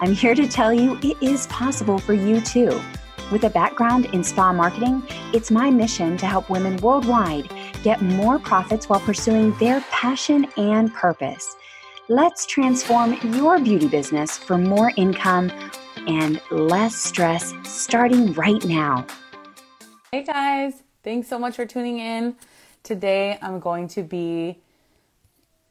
I'm here to tell you it is possible for you too. With a background in spa marketing, it's my mission to help women worldwide get more profits while pursuing their passion and purpose. Let's transform your beauty business for more income and less stress starting right now. Hey guys, thanks so much for tuning in. Today I'm going to be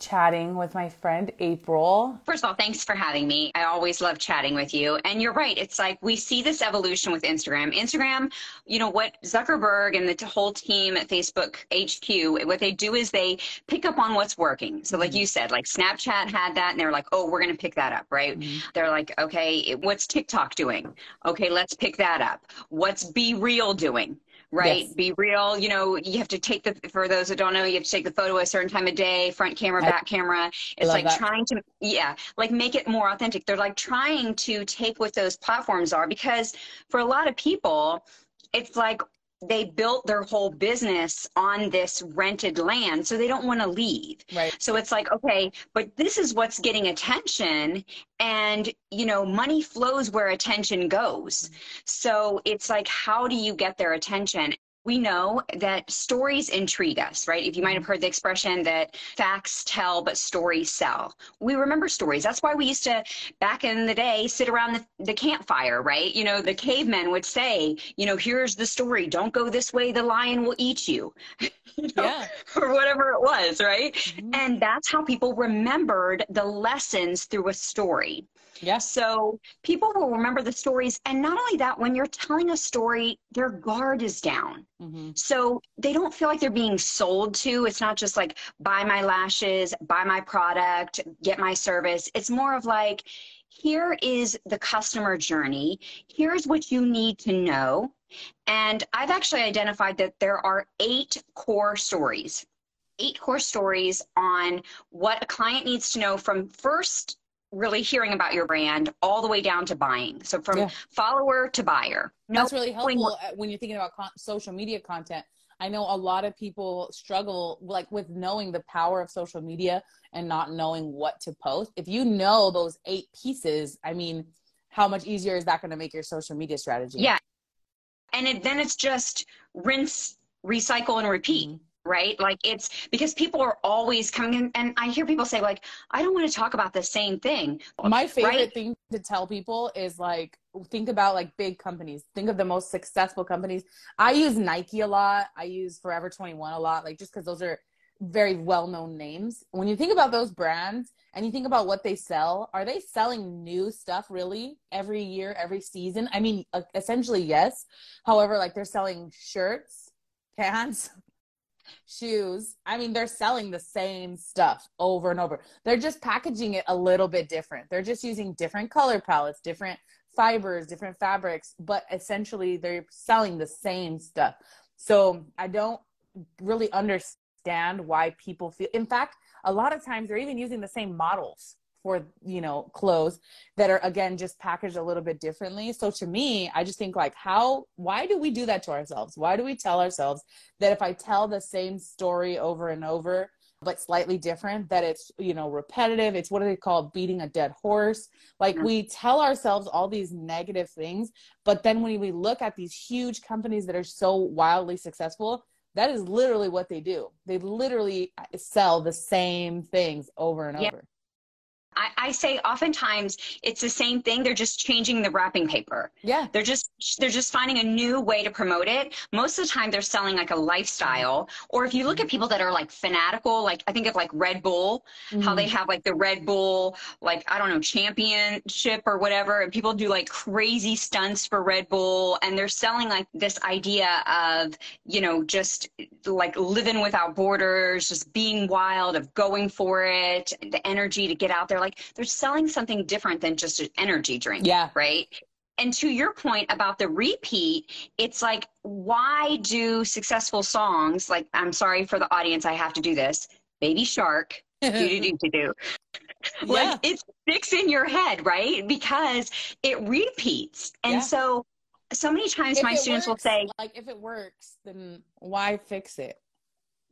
chatting with my friend April. First of all, thanks for having me. I always love chatting with you. And you're right. It's like we see this evolution with Instagram. Instagram, you know, what Zuckerberg and the whole team at Facebook HQ, what they do is they pick up on what's working. So, like mm-hmm. you said, like Snapchat had that and they're like, oh, we're going to pick that up, right? Mm-hmm. They're like, okay, what's TikTok doing? Okay, let's pick that up. What's Be Real doing? Right? Yes. Be real. You know, you have to take the, for those that don't know, you have to take the photo a certain time of day, front camera, back camera. It's like that. trying to, yeah, like make it more authentic. They're like trying to take what those platforms are because for a lot of people, it's like they built their whole business on this rented land so they don't want to leave. Right. So it's like okay but this is what's getting attention and you know money flows where attention goes. Mm-hmm. So it's like how do you get their attention we know that stories intrigue us, right? If you might have heard the expression that facts tell, but stories sell. We remember stories. That's why we used to, back in the day, sit around the, the campfire, right? You know, the cavemen would say, you know, here's the story. Don't go this way. The lion will eat you. you know, yeah. Or whatever it was, right? Mm-hmm. And that's how people remembered the lessons through a story. Yeah. So people will remember the stories. And not only that, when you're telling a story, their guard is down. Mm-hmm. So they don't feel like they're being sold to. It's not just like buy my lashes, buy my product, get my service. It's more of like, here is the customer journey. Here's what you need to know. And I've actually identified that there are eight core stories eight core stories on what a client needs to know from first really hearing about your brand all the way down to buying. So from yeah. follower to buyer. No That's really helpful uh, when you're thinking about con- social media content. I know a lot of people struggle like with knowing the power of social media and not knowing what to post. If you know those eight pieces, I mean, how much easier is that going to make your social media strategy? Yeah. And it, then it's just rinse, recycle, and repeat. Mm-hmm. Right? Like it's because people are always coming in, and I hear people say, like, I don't want to talk about the same thing. My favorite right? thing to tell people is like, think about like big companies. Think of the most successful companies. I use Nike a lot. I use Forever 21 a lot, like just because those are very well known names. When you think about those brands and you think about what they sell, are they selling new stuff really every year, every season? I mean, essentially, yes. However, like they're selling shirts, pants, shoes. I mean, they're selling the same stuff over and over. They're just packaging it a little bit different. They're just using different color palettes, different fibers, different fabrics, but essentially they're selling the same stuff. So I don't really understand why people feel, in fact, a lot of times they're even using the same models for you know clothes that are again just packaged a little bit differently. So to me i just think like how why do we do that to ourselves? Why do we tell ourselves that if i tell the same story over and over but slightly different that it's you know repetitive? It's what do they call beating a dead horse? Like mm-hmm. we tell ourselves all these negative things but then when we look at these huge companies that are so wildly successful that is literally what they do. They literally sell the same things over and over I, I, say oftentimes it's the same thing. They're just changing the wrapping paper. Yeah. They're just they're just finding a new way to promote it. Most of the time they're selling like a lifestyle. Or if you look at people that are like fanatical, like I think of like Red Bull, mm-hmm. how they mm-hmm. have like the Red Bull, like I don't know, championship or whatever, and people do like crazy stunts for Red Bull and they're selling like this idea of, you know, just like living without borders, just being wild, of going for it, the energy to get out there like they're selling something different than just an energy drink. Yeah. Right. and to your point about the repeat, it's like, why do successful songs like I'm sorry for the audience, I have to do this. Baby Shark, do do do do do. Like Yeah. it sticks in your head, right? Because it repeats. And Yeah. so so many times If my students will say, like if it works, then why fix it?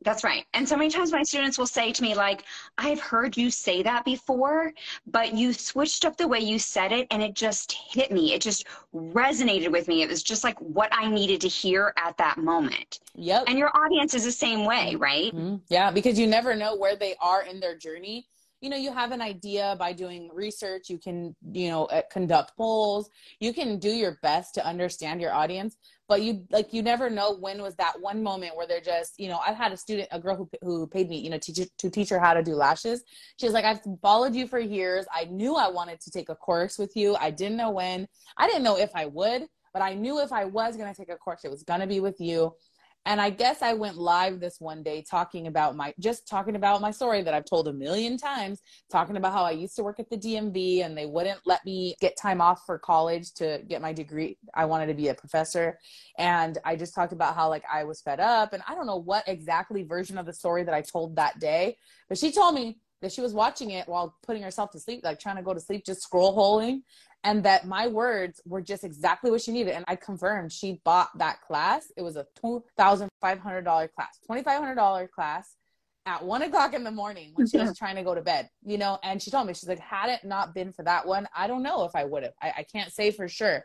That's right. And so many times my students will say to me, like, I've heard you say that before, but you switched up the way you said it and it just hit me. It just resonated with me. It was just like what I needed to hear at that moment. Yep. And your audience is the same way, right? Mhm. Yeah, because you never know where they are in their journey. You know, you have an idea by doing research. You can, you know, uh, conduct polls. You can do your best to understand your audience, but you like you never know when was that one moment where they're just, you know. I've had a student, a girl who who paid me, you know, teach to teach her how to do lashes. She was like, "I've followed you for years. I knew I wanted to take a course with you. I didn't know when. I didn't know if I would, but I knew if I was going to take a course, it was going to be with you." And I guess I went live this one day talking about my just talking about my story that I've told a million times, talking about how I used to work at the DMV and they wouldn't let me get time off for college to get my degree. I wanted to be a professor. And I just talked about how like I was fed up and I don't know what exactly version of the story that I told that day, but she told me that she was watching it while putting herself to sleep, like trying to go to sleep, just scroll holing and that my words were just exactly what she needed. And I confirmed she bought that class. It was a two thousand five hundred dollar class, twenty five hundred dollar class at one o'clock in the morning when she was trying to go to bed. You know, and she told me she's like, had it not been for that one, I don't know if I would have. I, I can't say for sure.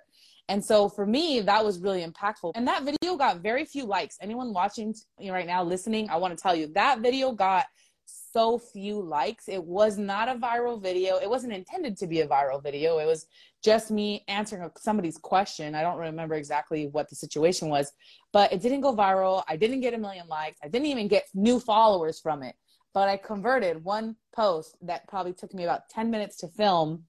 And so for me, that was really impactful. And that video got very few likes. Anyone watching right now, listening, I want to tell you that video got so few likes. It was not a viral video. It wasn't intended to be a viral video. It was just me answering somebody's question. I don't remember exactly what the situation was, but it didn't go viral. I didn't get a million likes. I didn't even get new followers from it. But I converted one post that probably took me about 10 minutes to film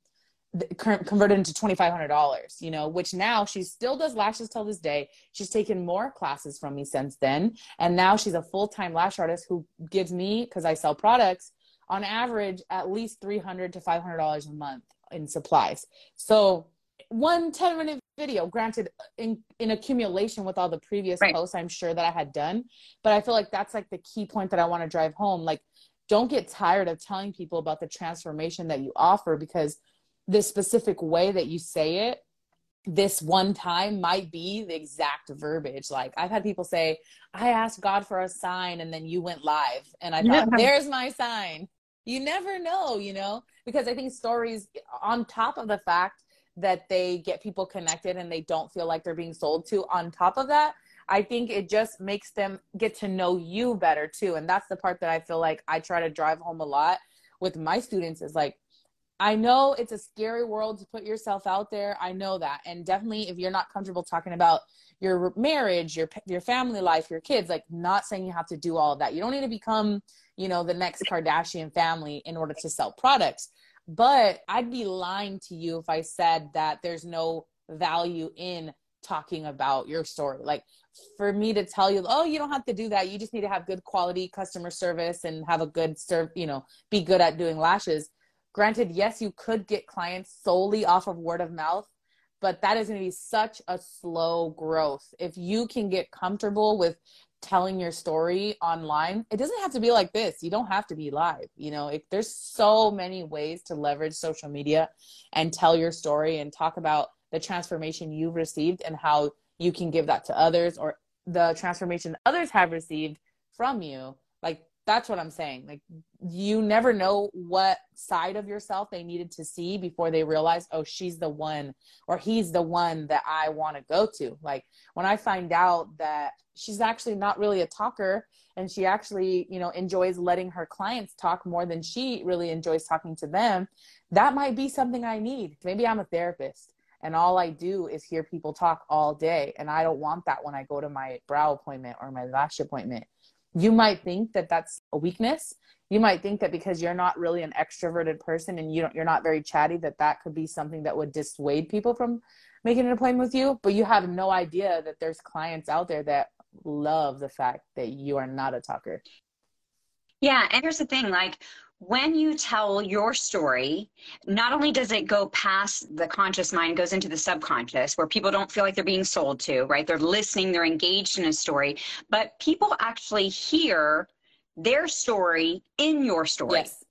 converted into $2500 you know which now she still does lashes till this day. She's taken more classes from me since then. And now she's a full-time lash artist who gives me because i sell products on average at least 300 to $500 a month in supplies. So one 10 minute video granted in, in accumulation with all the previous Right. posts i'm sure that i had done. But i feel like that's like the key point that i want to drive home. Like don't get tired of telling people about the transformation that you offer because this specific way that you say it this one time might be the exact verbiage. Like i've had people say i asked god for a sign and then you went live. And i thought there's my sign. You never know you know? Because i think stories on top of the fact that they get people connected and they don't feel like they're being sold to on top of that i think it just makes them get to know you better too. And that's the part that i feel like i try to drive home a lot with my students is like I know it's a scary world to put yourself out there. I know that. And definitely if you're not comfortable talking about your marriage, your your family life, your kids, like not saying you have to do all of that. You don't need to become, you know, the next Kardashian family in order to sell products. But I'd be lying to you if I said that there's no value in talking about your story. Like for me to tell you, oh, you don't have to do that. You just need to have good quality customer service and have a good serve, you know, be good at doing lashes granted yes you could get clients solely off of word of mouth but that is going to be such a slow growth. If you can get comfortable with telling your story online it doesn't have to be like this. You don't have to be live you know? If there's so many ways to leverage social media and tell your story and talk about the transformation you've received and how you can give that to others or the transformation others have received from you. Like that's what i'm saying. Like you never know what side of yourself they needed to see before they realize oh she's the one or he's the one that i want to go to. Like when i find out that she's actually not really a talker and she actually you know enjoys letting her clients talk more than she really enjoys talking to them that might be something i need. Maybe i'm a therapist and all i do is hear people talk all day and i don't want that when i go to my brow appointment or my lash appointment you might think that that's a weakness. You might think that because you're not really an extroverted person and you don't you're not very chatty that that could be something that would dissuade people from making an appointment with you. But you have no idea that there's clients out there that love the fact that you are not a talker. Yeah, and here's the thing, like when you tell your story, not only does it go past the conscious mind, goes into the subconscious where people don't feel like they're being sold to, right? They're listening, they're engaged in a story, but people actually hear their story in your story. Yes.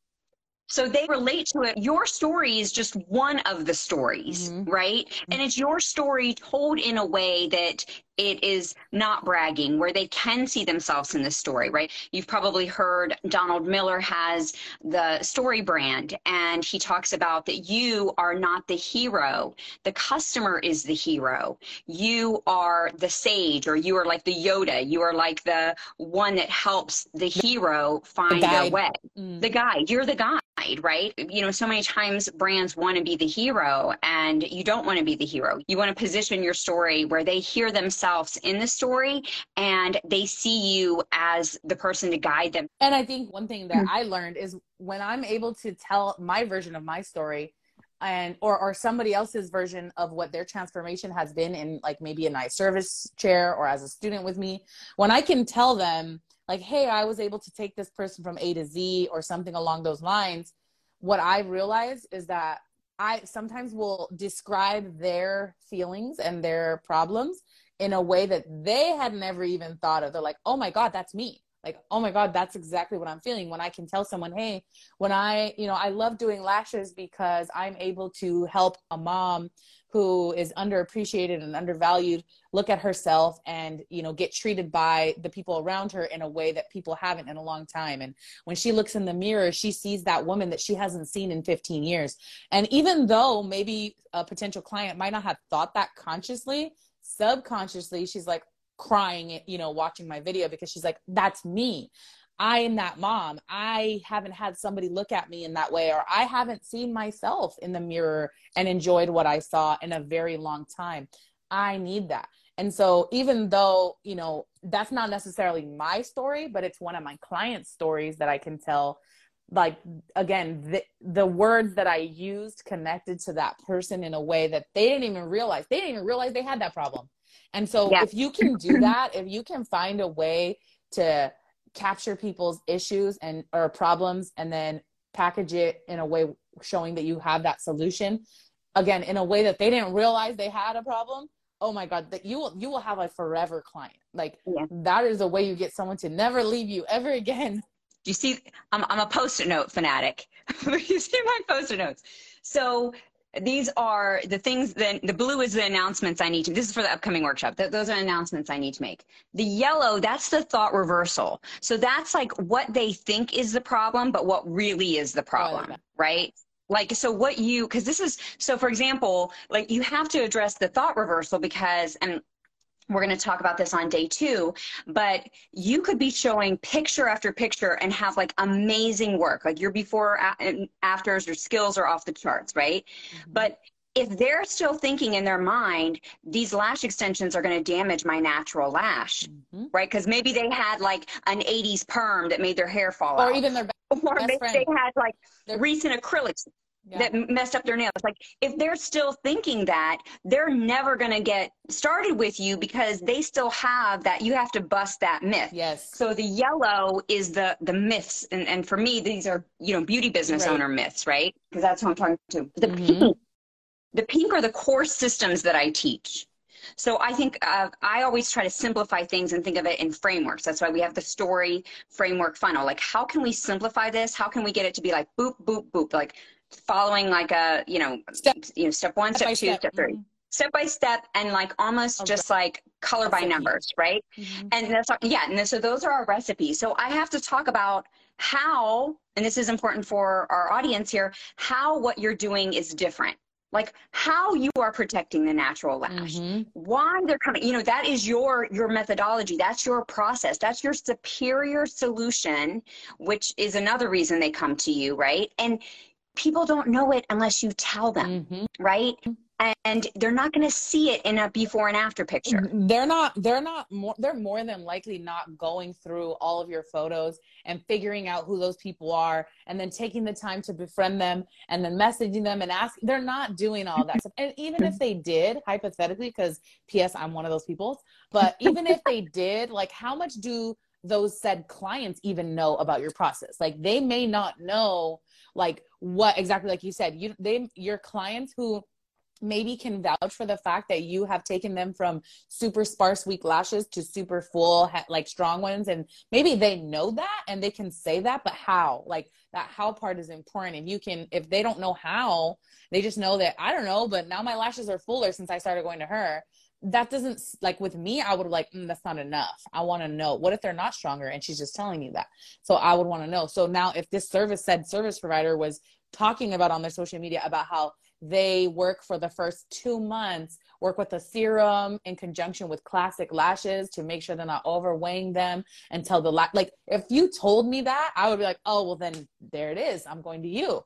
So they relate to it. Your story is just one of the stories, Mhm. right? And it's your story told in a way that it is not bragging, where they can see themselves in the story, right? You've probably heard Donald Miller has the story brand, and he talks about that you are not the hero. The customer is the hero. You are the sage, or you are like the Yoda. You are like the one that helps the hero find their guide. way Mm. the guide. You're the guide, right? You know, so many times brands want to be the hero and you don't want to be the hero. You want to position your story where they hear themselves in the story and they see you as the person to guide them. And I think one thing that mm-hmm. I learned is when I'm able to tell my version of my story and or or somebody else's version of what their transformation has been in like maybe a nice service chair or as a student with me, when I can tell them like, hey, I was able to take this person from A to Z or something along those lines, what I realize is that I sometimes will describe their feelings and their problems in a way that they had never even thought of. They're like, oh my God, that's me. Like, oh my God, that's exactly what I'm feeling. When I can tell someone, hey, when I, you know, I love doing lashes because I'm able to help a mom who is underappreciated and undervalued look at herself and, you know, get treated by the people around her in a way that people haven't in a long time. And when she looks in the mirror, she sees that woman that she hasn't seen in 15 years. And even though maybe a potential client might not have thought that consciously, subconsciously she's like crying you know watching my video because she's like that's me. I am that mom. I haven't had somebody look at me in that way or i haven't seen myself in the mirror and enjoyed what i saw in a very long time. I need that. And so even though you know that's not necessarily my story but it's one of my clients stories that i can tell like again the, the words that i used connected to that person in a way that they didn't even realize they didn't even realize they had that problem and so Yeah. if you can do that if you can find a way to capture people's issues and or problems and then package it in a way showing that you have that solution again in a way that they didn't realize they had a problem oh my god that you will you will have a forever client like Yeah. that is a way you get someone to never leave you ever again Do you see? I'm, I'm a post-it note fanatic. you see my post-it notes. So these are the things that the blue is the announcements I need to. This is for the upcoming workshop. Th- those are announcements I need to make. The yellow, that's the thought reversal. So that's like what they think is the problem, but what really is the oh, problem, that. right? Like, so what you, because this is, so for example, like you have to address the thought reversal because, and we're going to talk about this on day two, but you could be showing picture after picture and have like amazing work. Like your before and afters, your skills are off the charts, right? But if they're still thinking in their mind, these lash extensions are going to damage my natural lash, Mhm. right? Because maybe they had like an 80s perm that made their hair fall or out. even their or best maybe friend. they had like Their- recent acrylics yeah. that messed up their nails. Like if they're still thinking that, they're never going to get started with you because they still have that. You have to bust that myth. yes So the yellow is the the myths, and, and for me, these are you know beauty business Right. owner myths, right? Because that's who I'm talking to. The Mhm. pink, the pink are the core systems that I teach. So I think uh, I always try to simplify things and think of it in frameworks. That's why we have the story framework funnel. Like, how can we simplify this? How can we get it to be like boop boop boop, like following like a you know Step- you know step one, Step step two, step 3 Mhm. step by step, and like almost Okay. just like color by numbers, right? Mhm. And that's yeah, and then, so those are our recipes. So I have to talk about how, and this is important for our audience here, how what you're doing is different. Like how you are protecting the natural lash. Mhm. Why they're coming, you know, that is your your methodology. That's your process. That's your superior solution, which is another reason they come to you, right? And people don't know it unless you tell them, Mhm. right? And they're not going to see it in a before and after picture. they're not they're not more they're more than likely not going through all of your photos and figuring out who those people are and then taking the time to befriend them and then messaging them and ask they're not doing all that stuff and even if they did hypothetically because ps i'm one of those people but even if they did like how much do those said clients even know about your process. Like they may not know like what exactly like you said, you they your clients who maybe can vouch for the fact that you have taken them from super sparse weak lashes to super full like strong ones and maybe they know that and they can say that but how? Like that how part is important if you can if they don't know how they just know that i don't know but now my lashes are fuller since i started going to her that doesn't like with me i would like mm, that's not enough. I want to know. What if they're not stronger? And she's just telling me that. So i would want to know. So now if this service said service provider was talking about on their social media about how they work for the first two months work with a serum in conjunction with classic lashes to make sure they're not overweighing them until the la- like if you told me that i would be like oh well then there it is. I'm going to you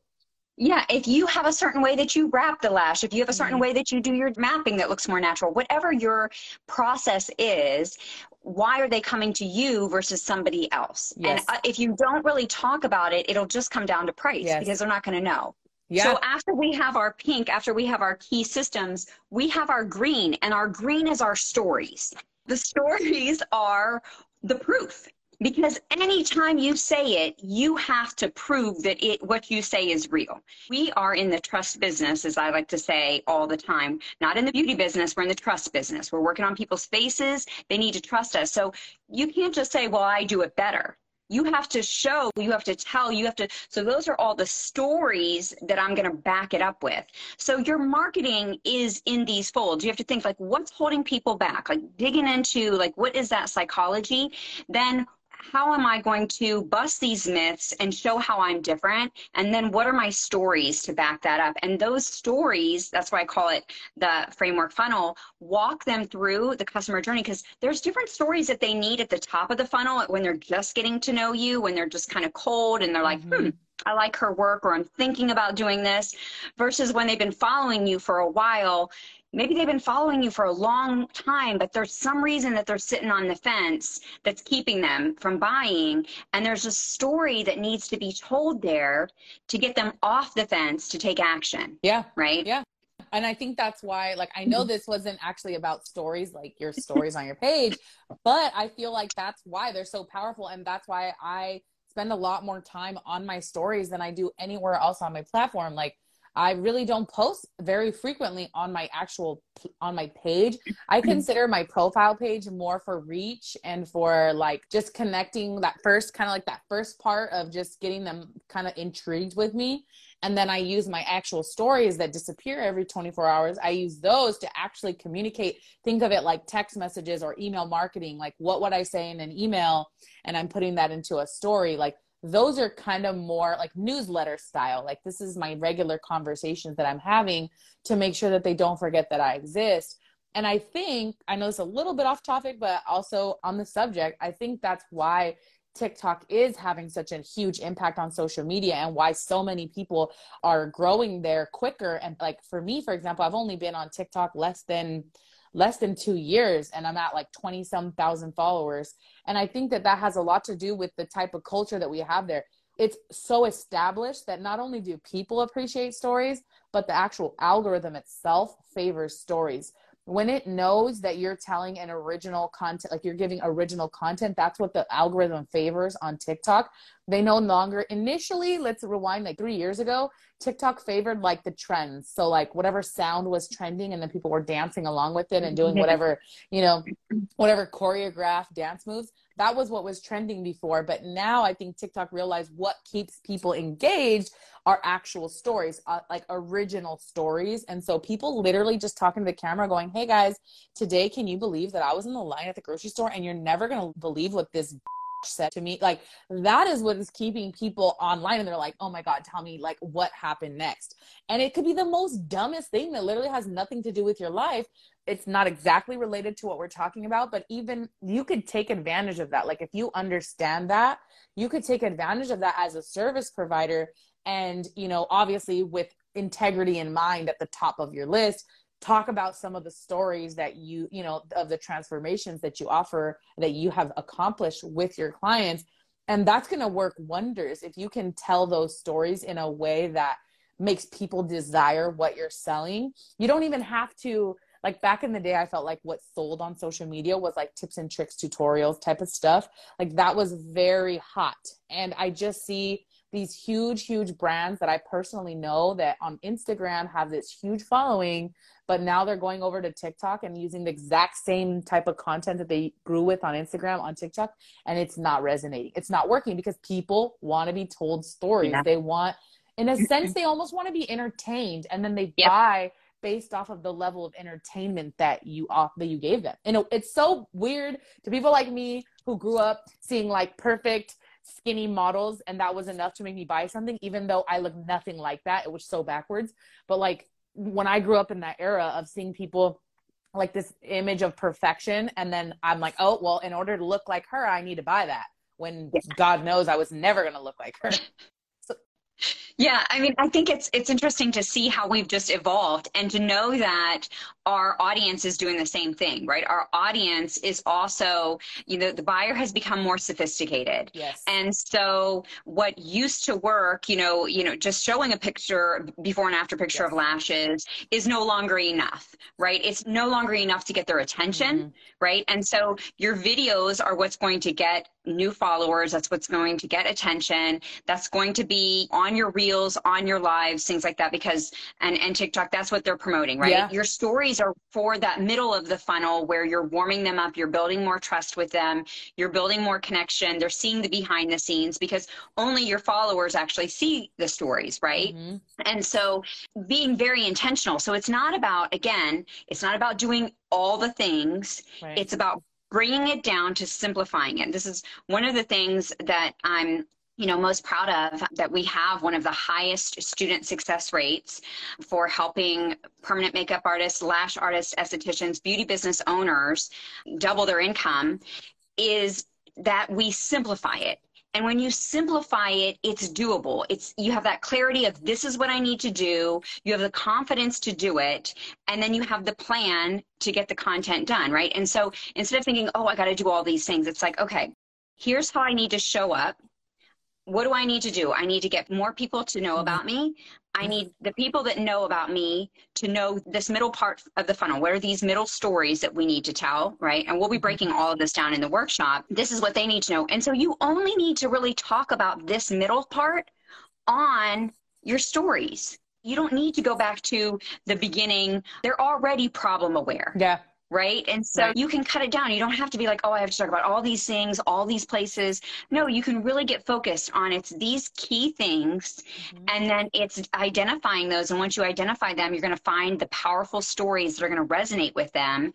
yeah, if you have a certain way that you wrap the lash, if you have a certain mm-hmm. way that you do your mapping that looks more natural, whatever your process is, why are they coming to you versus somebody else? Yes. And uh, if you don't really talk about it, it'll just come down to price yes. because they're not going to know. Yeah. So after we have our pink, after we have our key systems, we have our green, and our green is our stories. The stories are the proof because anytime you say it you have to prove that it what you say is real we are in the trust business as i like to say all the time not in the beauty business we're in the trust business we're working on people's faces they need to trust us so you can't just say well i do it better you have to show, you have to tell, you have to. So those are all the stories that I'm going to back it up with. So your marketing is in these folds. You have to think like, what's holding people back? Like digging into like, what is that psychology? Then how am I going to bust these myths and show how I'm different? And then what are my stories to back that up? And those stories, that's why I call it the framework funnel, walk them through the customer journey because there's different stories that they need at the top of the funnel when they're just getting to know you, when they're just kind of cold and they're like, mm-hmm. hmm, I like her work or I'm thinking about doing this versus when they've been following you for a while maybe they've been following you for a long time, but there's some reason that they're sitting on the fence that's keeping them from buying. And there's a story that needs to be told there to get them off the fence to take action. Yeah. Right. Yeah. And I think that's why, like, I know mm-hmm. this wasn't actually about stories, like your stories on your page, but I feel like that's why they're so powerful. And that's why I spend a lot more time on my stories than I do anywhere else on my platform. Like, I really don't post very frequently on my actual on my page. I consider my profile page more for reach and for like just connecting that first kind of like that first part of just getting them kind of intrigued with me. And then I use my actual stories that disappear every 24 hours. I use those to actually communicate. Think of it like text messages or email marketing. Like, what would I say in an email? And I'm putting that into a story. Like, those are kind of more like newsletter style. Like this is my regular conversations that I'm having to make sure that they don't forget that I exist. And I think, I know it's a little bit off topic, but also on the subject, I think that's why TikTok is having such a huge impact on social media and why so many people are growing there quicker. And like for me, for example, I've only been on TikTok less than less than two years and I'm at like 20 some thousand followers. And I think that that has a lot to do with the type of culture that we have there. It's so established that not only do people appreciate stories, but the actual algorithm itself favors stories when it knows that you're telling an original content like you're giving original content that's what the algorithm favors on tiktok. They no longer initially let's rewind like three years ago tiktok favored like the trends. So like whatever sound was trending and then people were dancing along with it and doing whatever you know whatever choreographed dance moves that was what was trending before but now i think tiktok realized what keeps people engaged are actual stories uh, like original stories. And so people literally just talking to the camera going hey guys today can you believe that i was in the line at the grocery store and you're never going to believe what this said to me like that is what is keeping people online and they're like oh my god tell me like what happened next? And it could be the most dumbest thing that literally has nothing to do with your life. It's not exactly related to what we're talking about but even you could take advantage of that. Like if you understand that you could take advantage of that as a service provider and you know obviously with integrity in mind at the top of your list talk about some of the stories that you you know of the transformations that you offer that you have accomplished with your clients and that's going to work wonders if you can tell those stories in a way that makes people desire what you're selling you don't even have to like back in the day, I felt like what sold on social media was like tips and tricks, tutorials type of stuff. Like that was very hot. And I just see these huge, huge brands that I personally know that on Instagram have this huge following, but now they're going over to TikTok and using the exact same type of content that they grew with on Instagram on TikTok, and it's not resonating. It's not working because people want to be told stories. Yeah. They want, in a sense, they almost want to be entertained, and then they yep. buy based off of the level of entertainment that you off that you gave them. And it's so weird to people like me who grew up seeing like perfect skinny models and that was enough to make me buy something even though I look nothing like that. It was so backwards. But like when I grew up in that era of seeing people like this image of perfection and then I'm like, "Oh, well, in order to look like her, I need to buy that." When God knows I was never going to look like her. Yeah, I mean, I think it's it's interesting to see how we've just evolved and to know that our audience is doing the same thing, right? Our audience is also, you know, the buyer has become more sophisticated. Yes. And so what used to work, you know, you know, just showing a picture before and after picture yes. of lashes is no longer enough, right? It's no longer enough to get their attention, mm-hmm. right? And so your videos are what's going to get new followers. That's what's going to get attention. That's going to be on your reels, on your lives, things like that, because, and, and TikTok, that's what they're promoting, right? Yeah. Your stories are for that middle of the funnel where you're warming them up, you're building more trust with them, you're building more connection. They're seeing the behind the scenes because only your followers actually see the stories, right? Mm-hmm. And so being very intentional. So it's not about, again, it's not about doing all the things. Right. It's about bringing it down to simplifying it. This is one of the things that I'm you know most proud of that we have one of the highest student success rates for helping permanent makeup artists lash artists estheticians beauty business owners double their income is that we simplify it and when you simplify it, it's doable. It's you have that clarity of this is what I need to do. You have the confidence to do it, and then you have the plan to get the content done, right? And so instead of thinking, "Oh, I got to do all these things," it's like, "Okay, here's how I need to show up what do I need to do? I need to get more people to know mm-hmm. about me. I need the people that know about me to know this middle part of the funnel. What are these middle stories that we need to tell, right? And we'll be breaking mm-hmm. all of this down in the workshop. This is what they need to know. And so you only need to really talk about this middle part on your stories. You don't need to go back to the beginning. They're already problem aware. Yeah right? And so right. you can cut it down. You don't have to be like, oh, I have to talk about all these things, all these places. No, you can really get focused on it's these key things mm-hmm. and then it's identifying those. And once you identify them, you're going to find the powerful stories that are going to resonate with them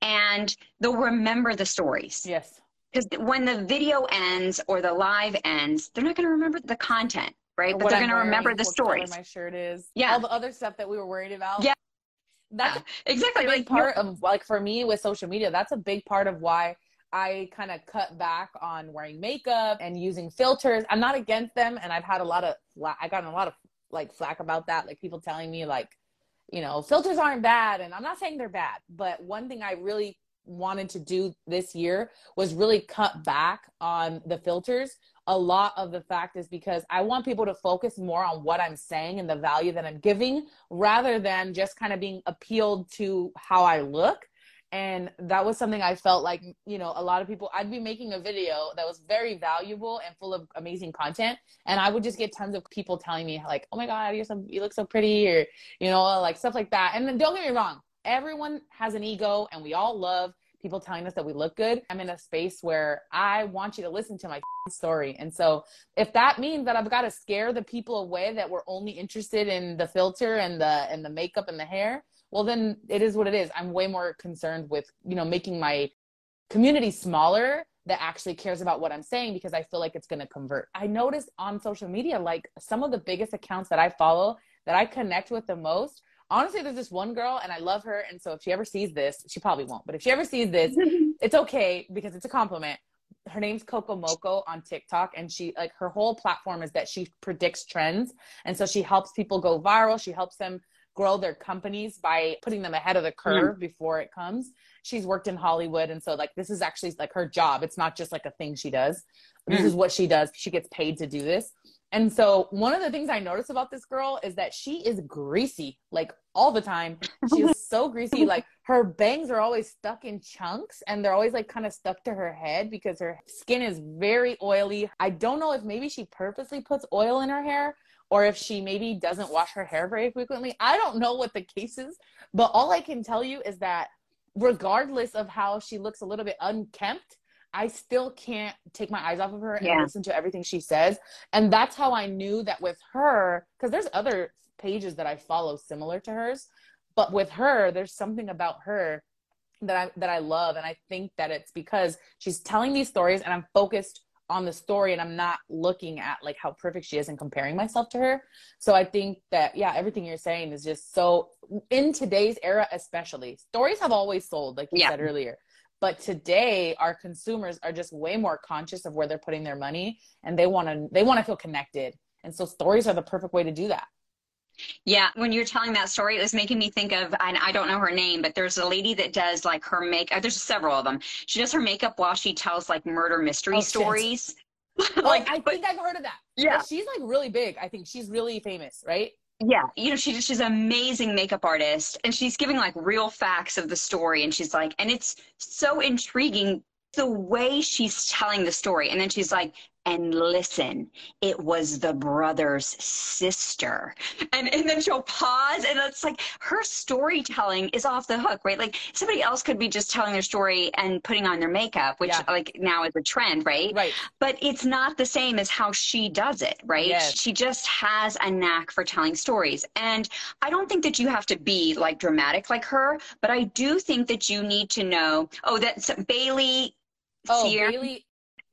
and they'll remember the stories. Yes. Because when the video ends or the live ends, they're not going to remember the content right? But they're going to remember the stories. My shirt is. Yeah. All the other stuff that we were worried about. Yeah that's exactly a big like, part of like for me with social media that's a big part of why i kind of cut back on wearing makeup and using filters. I'm not against them and i've had a lot of i got a lot of like flack about that like people telling me like you know filters aren't bad and i'm not saying they're bad but one thing i really wanted to do this year was really cut back on the filters a lot of the fact is because I want people to focus more on what I'm saying and the value that I'm giving rather than just kind of being appealed to how I look. And that was something I felt like, you know, a lot of people, I'd be making a video that was very valuable and full of amazing content. And I would just get tons of people telling me, like, oh my God, you're so, you look so pretty, or, you know, like stuff like that. And then don't get me wrong, everyone has an ego and we all love people telling us that we look good. I'm in a space where I want you to listen to my story. And so if that means that I've got to scare the people away that we're only interested in the filter and the and the makeup and the hair, well then it is what it is. I'm way more concerned with, you know, making my community smaller that actually cares about what I'm saying because I feel like it's going to convert. I noticed on social media like some of the biggest accounts that I follow that I connect with the most honestly, there's this one girl and I love her. And so if she ever sees this, she probably won't, but if she ever sees this, it's okay because it's a compliment. Her name's Coco Moco on TikTok. And she, like, her whole platform is that she predicts trends. And so she helps people go viral. She helps them grow their companies by putting them ahead of the curve mm. before it comes. She's worked in Hollywood. And so, like, this is actually like her job. It's not just like a thing she does. This mm. is what she does. She gets paid to do this. And so one of the things I notice about this girl is that she is greasy like all the time. She has so greasy. like her bangs are always stuck in chunks and they're always like kind of stuck to her head because her skin is very oily. I don't know if maybe she purposely puts oil in her hair or if she maybe doesn't wash her hair very frequently. I don't know what the case is, but all I can tell you is that regardless of how she looks a little bit unkempt, I still can't take my eyes off of her and yeah. listen to everything she says. And that's how I knew that with her, because there's other pages that I follow similar to hers, but with her, there's something about her that I that I love, and I think that it's because she's telling these stories, and I'm focused on the story, and I'm not looking at like how perfect she is and comparing myself to her. So I think that yeah, everything you're saying is just so in today's era, especially stories have always sold, like you yeah. said earlier but today our consumers are just way more conscious of where they're putting their money and they want to they want to feel connected and so stories are the perfect way to do that yeah, when you're telling that story, it was making me think of, and I don't know her name, but there's a lady that does like her make. Uh, there's several of them. She does her makeup while she tells like murder mystery oh, stories. like, oh, I but, think I've heard of that. Yeah, but she's like really big. I think she's really famous, right? Yeah, you know, she, she's an amazing makeup artist and she's giving like real facts of the story. And she's like, and it's so intriguing the way she's telling the story. And then she's like, and listen, it was the brother's sister. And, and then she'll pause and it's like her storytelling is off the hook, right? Like somebody else could be just telling their story and putting on their makeup, which yeah. like now is a trend, right? Right. But it's not the same as how she does it, right? Yes. She just has a knack for telling stories. And I don't think that you have to be like dramatic like her, but I do think that you need to know, oh, that's Bailey. Oh, Bailey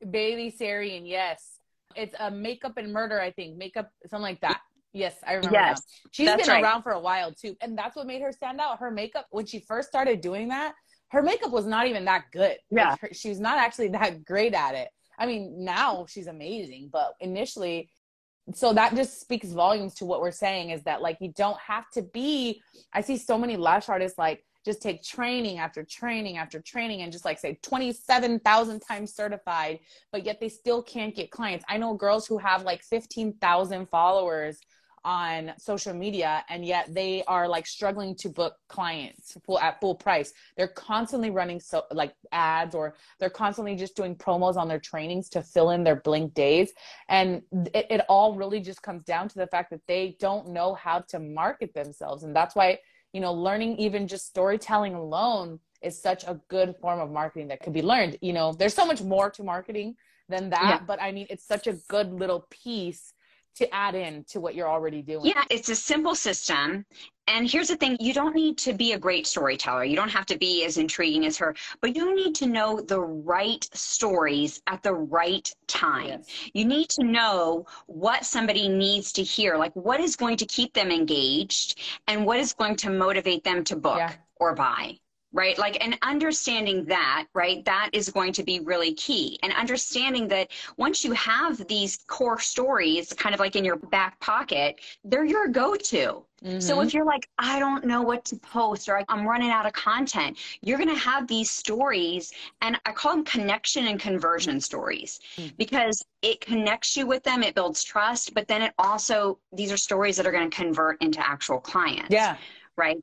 Bailey Sarian, yes. It's a makeup and murder, I think. Makeup, something like that. Yes, I remember. Yes, now. she's been right. around for a while too, and that's what made her stand out. Her makeup when she first started doing that, her makeup was not even that good. Yeah, like her, she's not actually that great at it. I mean, now she's amazing, but initially, so that just speaks volumes to what we're saying is that like you don't have to be. I see so many lash artists like just take training after training after training and just like say 27,000 times certified, but yet they still can't get clients. I know girls who have like 15,000 followers on social media and yet they are like struggling to book clients full at full price. They're constantly running so like ads or they're constantly just doing promos on their trainings to fill in their blink days. And it, it all really just comes down to the fact that they don't know how to market themselves. And that's why you know learning even just storytelling alone is such a good form of marketing that could be learned you know there's so much more to marketing than that yeah. but i mean it's such a good little piece to add in to what you're already doing. Yeah, it's a simple system. And here's the thing you don't need to be a great storyteller. You don't have to be as intriguing as her, but you need to know the right stories at the right time. Yes. You need to know what somebody needs to hear, like what is going to keep them engaged and what is going to motivate them to book yeah. or buy right? Like, and understanding that, right, that is going to be really key. And understanding that once you have these core stories kind of like in your back pocket, they're your go to. Mm-hmm. So if you're like, I don't know what to post or I'm running out of content, you're going to have these stories. And I call them connection and conversion stories mm-hmm. because it connects you with them, it builds trust, but then it also, these are stories that are going to convert into actual clients. Yeah. Right.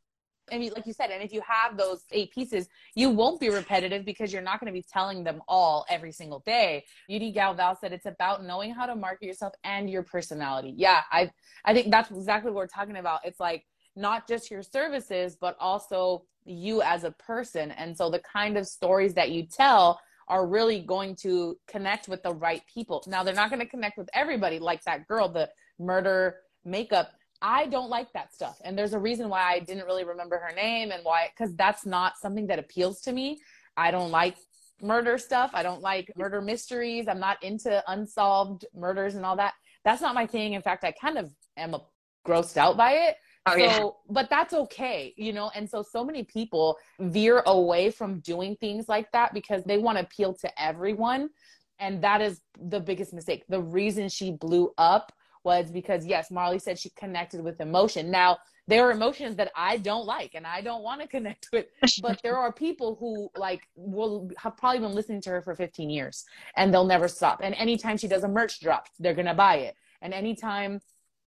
I mean, like you said, and if you have those eight pieces, you won't be repetitive because you're not going to be telling them all every single day. Beauty Gal Val said it's about knowing how to market yourself and your personality. Yeah, I I think that's exactly what we're talking about. It's like not just your services, but also you as a person. And so the kind of stories that you tell are really going to connect with the right people. Now they're not going to connect with everybody like that girl, the murder makeup I don't like that stuff. And there's a reason why I didn't really remember her name and why, because that's not something that appeals to me. I don't like murder stuff. I don't like murder mysteries. I'm not into unsolved murders and all that. That's not my thing. In fact, I kind of am a, grossed out by it. Oh, so, yeah. but that's okay, you know? And so, so many people veer away from doing things like that because they want to appeal to everyone. And that is the biggest mistake. The reason she blew up was because yes, Marley said she connected with emotion. Now, there are emotions that I don't like and I don't want to connect with, but there are people who like will have probably been listening to her for 15 years and they'll never stop. And anytime she does a merch drop, they're going to buy it. And anytime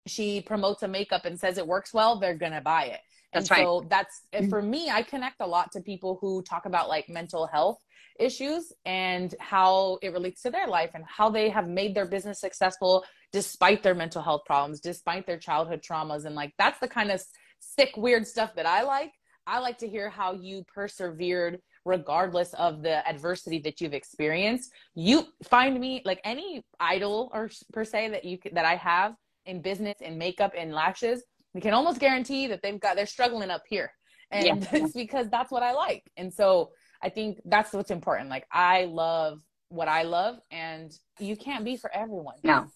she promotes a makeup and says it works well, they're going to buy it. And that's right. so that's Mm-hmm. for me, I connect a lot to people who talk about like mental health issues and how it relates to their life and how they have made their business successful despite their mental health problems, despite their childhood traumas. And like that's the kind of sick, weird stuff that I like. I like to hear how you persevered regardless of the adversity that you've experienced. You find me like any idol or per se that you that I have in business in makeup and lashes, we can almost guarantee that they've got they're struggling up here. And Yeah. it's because that's what I like. And so I think that's what's important. Like I love what I love and you can't be for everyone. No.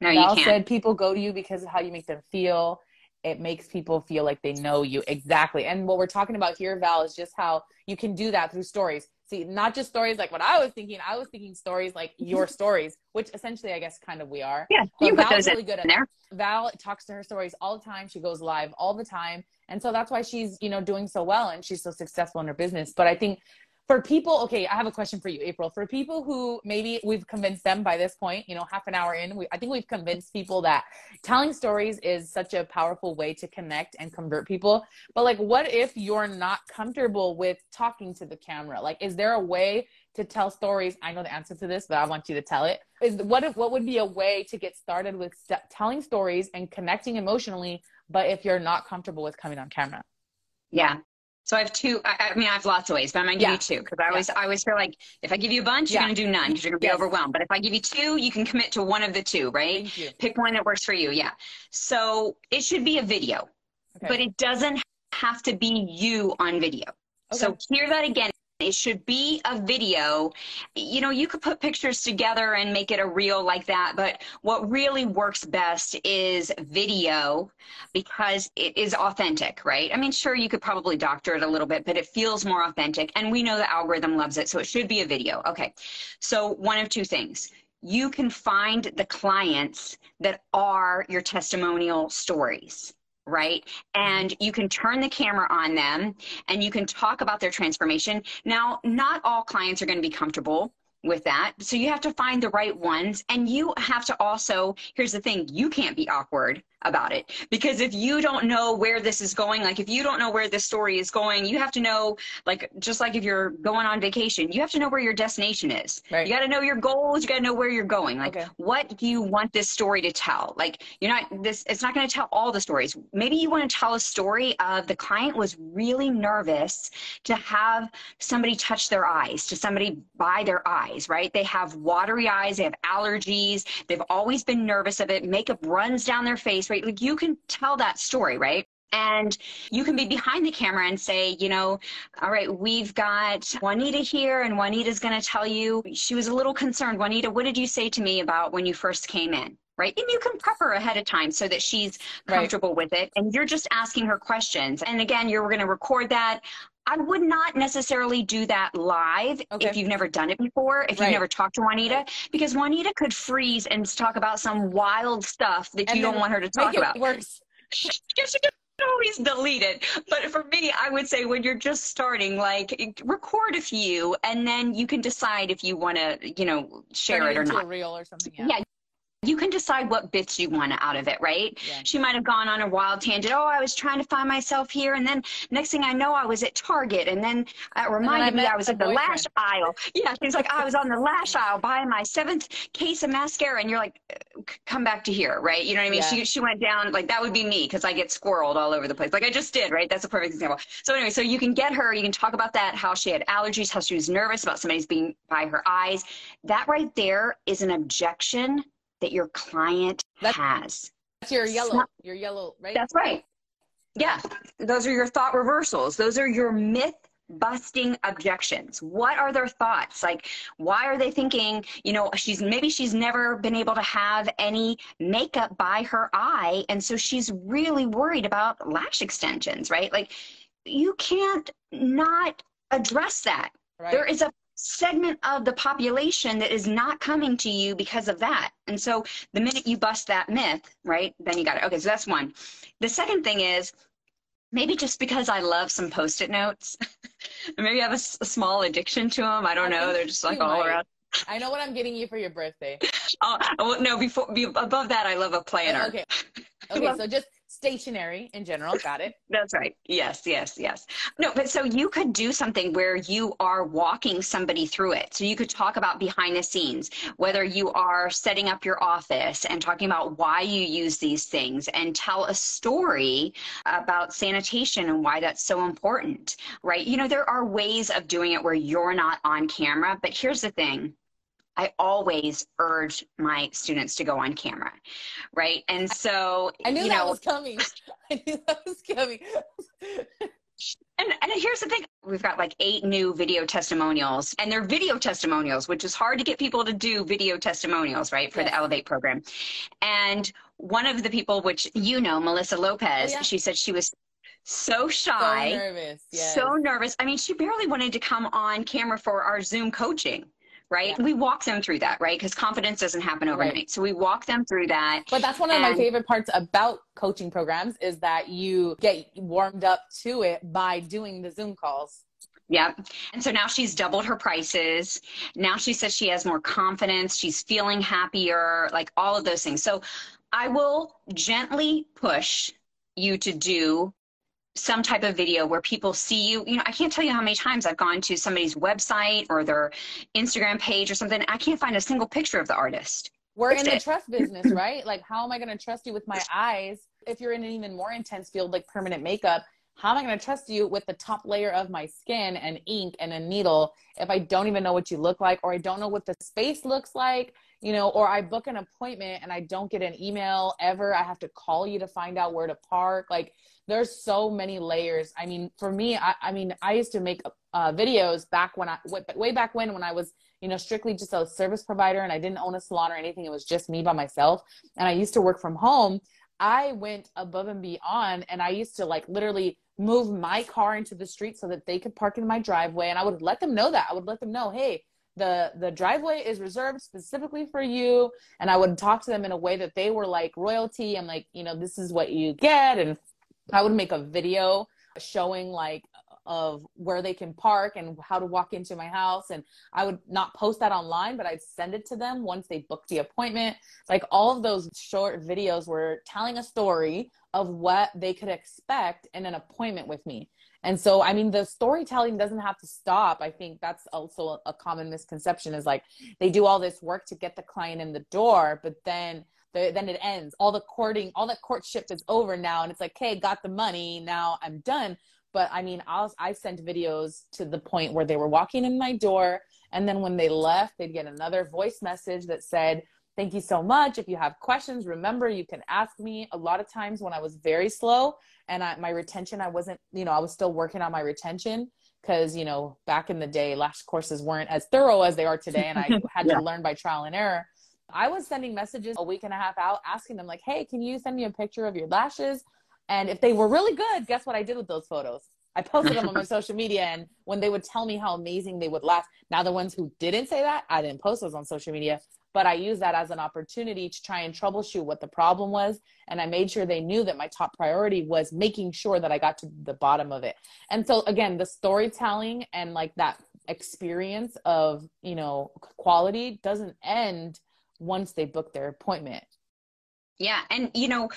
No, you Val can't. said people go to you because of how you make them feel. It makes people feel like they know you exactly. And what we're talking about here, Val, is just how you can do that through stories. See, not just stories like what I was thinking. I was thinking stories like mm-hmm. your stories, which essentially, I guess, kind of we are. yeah, But you put Val's those really good at there. Val talks to her stories all the time. She goes live all the time. And so that's why she's, you know, doing so well and she's so successful in her business. But I think for people, okay, I have a question for you, April. For people who maybe we've convinced them by this point, you know, half an hour in, we, I think we've convinced people that telling stories is such a powerful way to connect and convert people. But like, what if you're not comfortable with talking to the camera? Like, is there a way to tell stories? I know the answer to this, but I want you to tell it. Is what if what would be a way to get started with st- telling stories and connecting emotionally? But if you're not comfortable with coming on camera, Yeah. So I have two. I, I mean, I have lots of ways, but I'm gonna give Yeah. you two because I always, I always feel like if I give you a bunch, Yeah. you're gonna do none because you're gonna be Yes. overwhelmed. But if I give you two, you can commit to one of the two, right? Pick one that works for you. Yeah. So it should be a video, Okay. but it doesn't have to be you on video. So hear that again. It should be a video. You know, you could put pictures together and make it a reel like that, but what really works best is video because it is authentic, right? I mean, sure, you could probably doctor it a little bit, but it feels more authentic. And we know the algorithm loves it, so it should be a video. Okay. So, one of two things. You can find the clients that are your testimonial stories right? Mm-hmm. And you can turn the camera on them and you can talk about their transformation. Now, not all clients are going to be comfortable with that. So you have to find the right ones. And you have to also, here's the thing, you can't be awkward about it because if you don't know where this is going, like if you don't know where this story is going, you have to know, like, just like if you're going on vacation, you have to know where your destination is. Right. You got to know your goals. You got to know where you're going. Like, Okay. what do you want this story to tell? Like, you're not this. It's not going to tell all the stories. Maybe you want to tell a story of the client was really nervous to have somebody touch their eyes, to somebody buy their eyes. Right? They have watery eyes. They have allergies. They've always been nervous of it. Makeup runs down their face. Right? Like you can tell that story. Right? And you can be behind the camera and say, you know, all right, we've got Juanita here, and Juanita's going to tell you she was a little concerned. Juanita, what did you say to me about when you first came in? Right. And you can prep her ahead of time so that she's Right. comfortable with it. And you're just asking her questions. And again, you're going to record that. I would not necessarily do that live Okay. if you've never done it before, if Right. you've never talked to Juanita, because Juanita could freeze and talk about some wild stuff that And you don't want her to talk Make it about. worse. Yes, you can always delete it. But for me, I would say when you're just starting, like record a few, and then you can decide if you want to, you know, share Turn it or not. a reel or something. Yeah. Yeah. You can decide what bits you want out of it, right? Yeah. She might have gone on a wild tangent. Oh, I was trying to find myself here, and then next thing I know, I was at Target, and then it reminded me I was at the boyfriend. lash aisle. Yeah, she's like, I was on the lash aisle buying my seventh case of mascara, and you're like, "Uh, come back to here, right? You know what I mean? Yeah. She she went down like that would be me because I get squirreled all over the place, like I just did, right? That's a perfect example. So anyway, so you can get her, you can talk about that, how she had allergies, how she was nervous about somebody's being by her eyes. That right there is an objection that your client That's- has. That's your yellow. not- Your yellow, right? That's right. Yeah, those are your thought reversals. Those are your myth busting objections. What are their thoughts? Like, why are they thinking, you know, she's maybe she's never been able to have any makeup by her eye. And so she's really worried about lash extensions, right? Like, you can't not address that. right. There is a segment of the population that is not coming to you because of that. And so the minute you bust that myth, right, then you got it. Okay, so that's one. The second thing is maybe just because I love some post it notes, maybe I have a small addiction to them. I don't I know. They're just like all might. around. I know what I'm getting you for your birthday. Oh, well, no, before be, above that, I love a planner. Okay. Okay. So just stationary in general. Got it. That's right. Yes, yes, yes. No, but so you could do something where you are walking somebody through it. So you could talk about behind the scenes, whether you are setting up your office and talking about why you use these things and tell a story about sanitation and why that's so important, right? You know, there are ways of doing it where you're not on camera, but here's the thing I always urge my students to go on camera, right? And so I knew you that know, was coming. I knew that was coming. and, and here's the thing we've got like eight new video testimonials, and they're video testimonials, which is hard to get people to do video testimonials, right, for Yes. the Elevate program. And one of the people, which you know, Melissa Lopez, Oh, yeah. she said she was so so shy. nervous. Yes. so nervous. I mean, she barely wanted to come on camera for our Zoom coaching, right? Yeah. We walk them through that, right? Because confidence doesn't happen overnight. Right. So we walk them through that. But that's one of my favorite parts about coaching programs is that you get warmed up to it by doing the Zoom calls. Yep. And so now she's doubled her prices. Now she says she has more confidence. She's feeling happier, like all of those things. So I will gently push you to do some type of video where people see you. You know, I can't tell you how many times I've gone to somebody's website or their Instagram page or something. I can't find a single picture of the artist. We're in Fix the trust business, right? Like, how am I going to trust you with my eyes? If you're in an even more intense field like permanent makeup, how am I going to trust you with the top layer of my skin and ink and a needle if I don't even know what you look like or I don't know what the space looks like? You know, or I book an appointment and I don't get an email ever. I have to call you to find out where to park. Like, there's so many layers. I mean, for me, I, I mean, I used to make uh, videos back when I, way- back when, when I was you know, strictly just a service provider and I didn't own a salon or anything. It was just me by myself. And I used to work from home. I went above and beyond and I used to like literally move my car into the street so that they could park in my driveway. And I would let them know that. I would let them know, hey, the the driveway is reserved specifically for you. And I would talk to them in a way that they were like royalty. I'm like, you know, this is what you get. And I would make a video showing like of where they can park and how to walk into my house and I would not post that online but I'd send it to them once they booked the appointment. Like all of those short videos were telling a story of what they could expect in an appointment with me. And so I mean the storytelling doesn't have to stop. I think that's also a common misconception is like they do all this work to get the client in the door but then the, then it ends. All the courting all that courtship is over now. And it's like hey got the money. Now i'm done. But i mean I'll, i sent videos to the point where they were walking in my door. And then when they left they'd get another voice message that said thank you so much. If you have questions remember you can ask me. A lot of times when i was very slow and I, my retention i wasn't you know i was still working on my retention because you know back in the day lash courses weren't as thorough as they are today. And i had Yeah. to learn by trial and error I was sending messages a week and a half out asking them, like, hey, can you send me a picture of your lashes? And if they were really good, guess what I did with those photos? I posted them on my social media. And when they would tell me how amazing they would last, now the ones who didn't say that, I didn't post those on social media, but I used that as an opportunity to try and troubleshoot what the problem was. And I made sure they knew that my top priority was making sure that I got to the bottom of it. And so, again, the storytelling and like that experience of, you know, quality doesn't end once they book their appointment. Yeah. And, you know,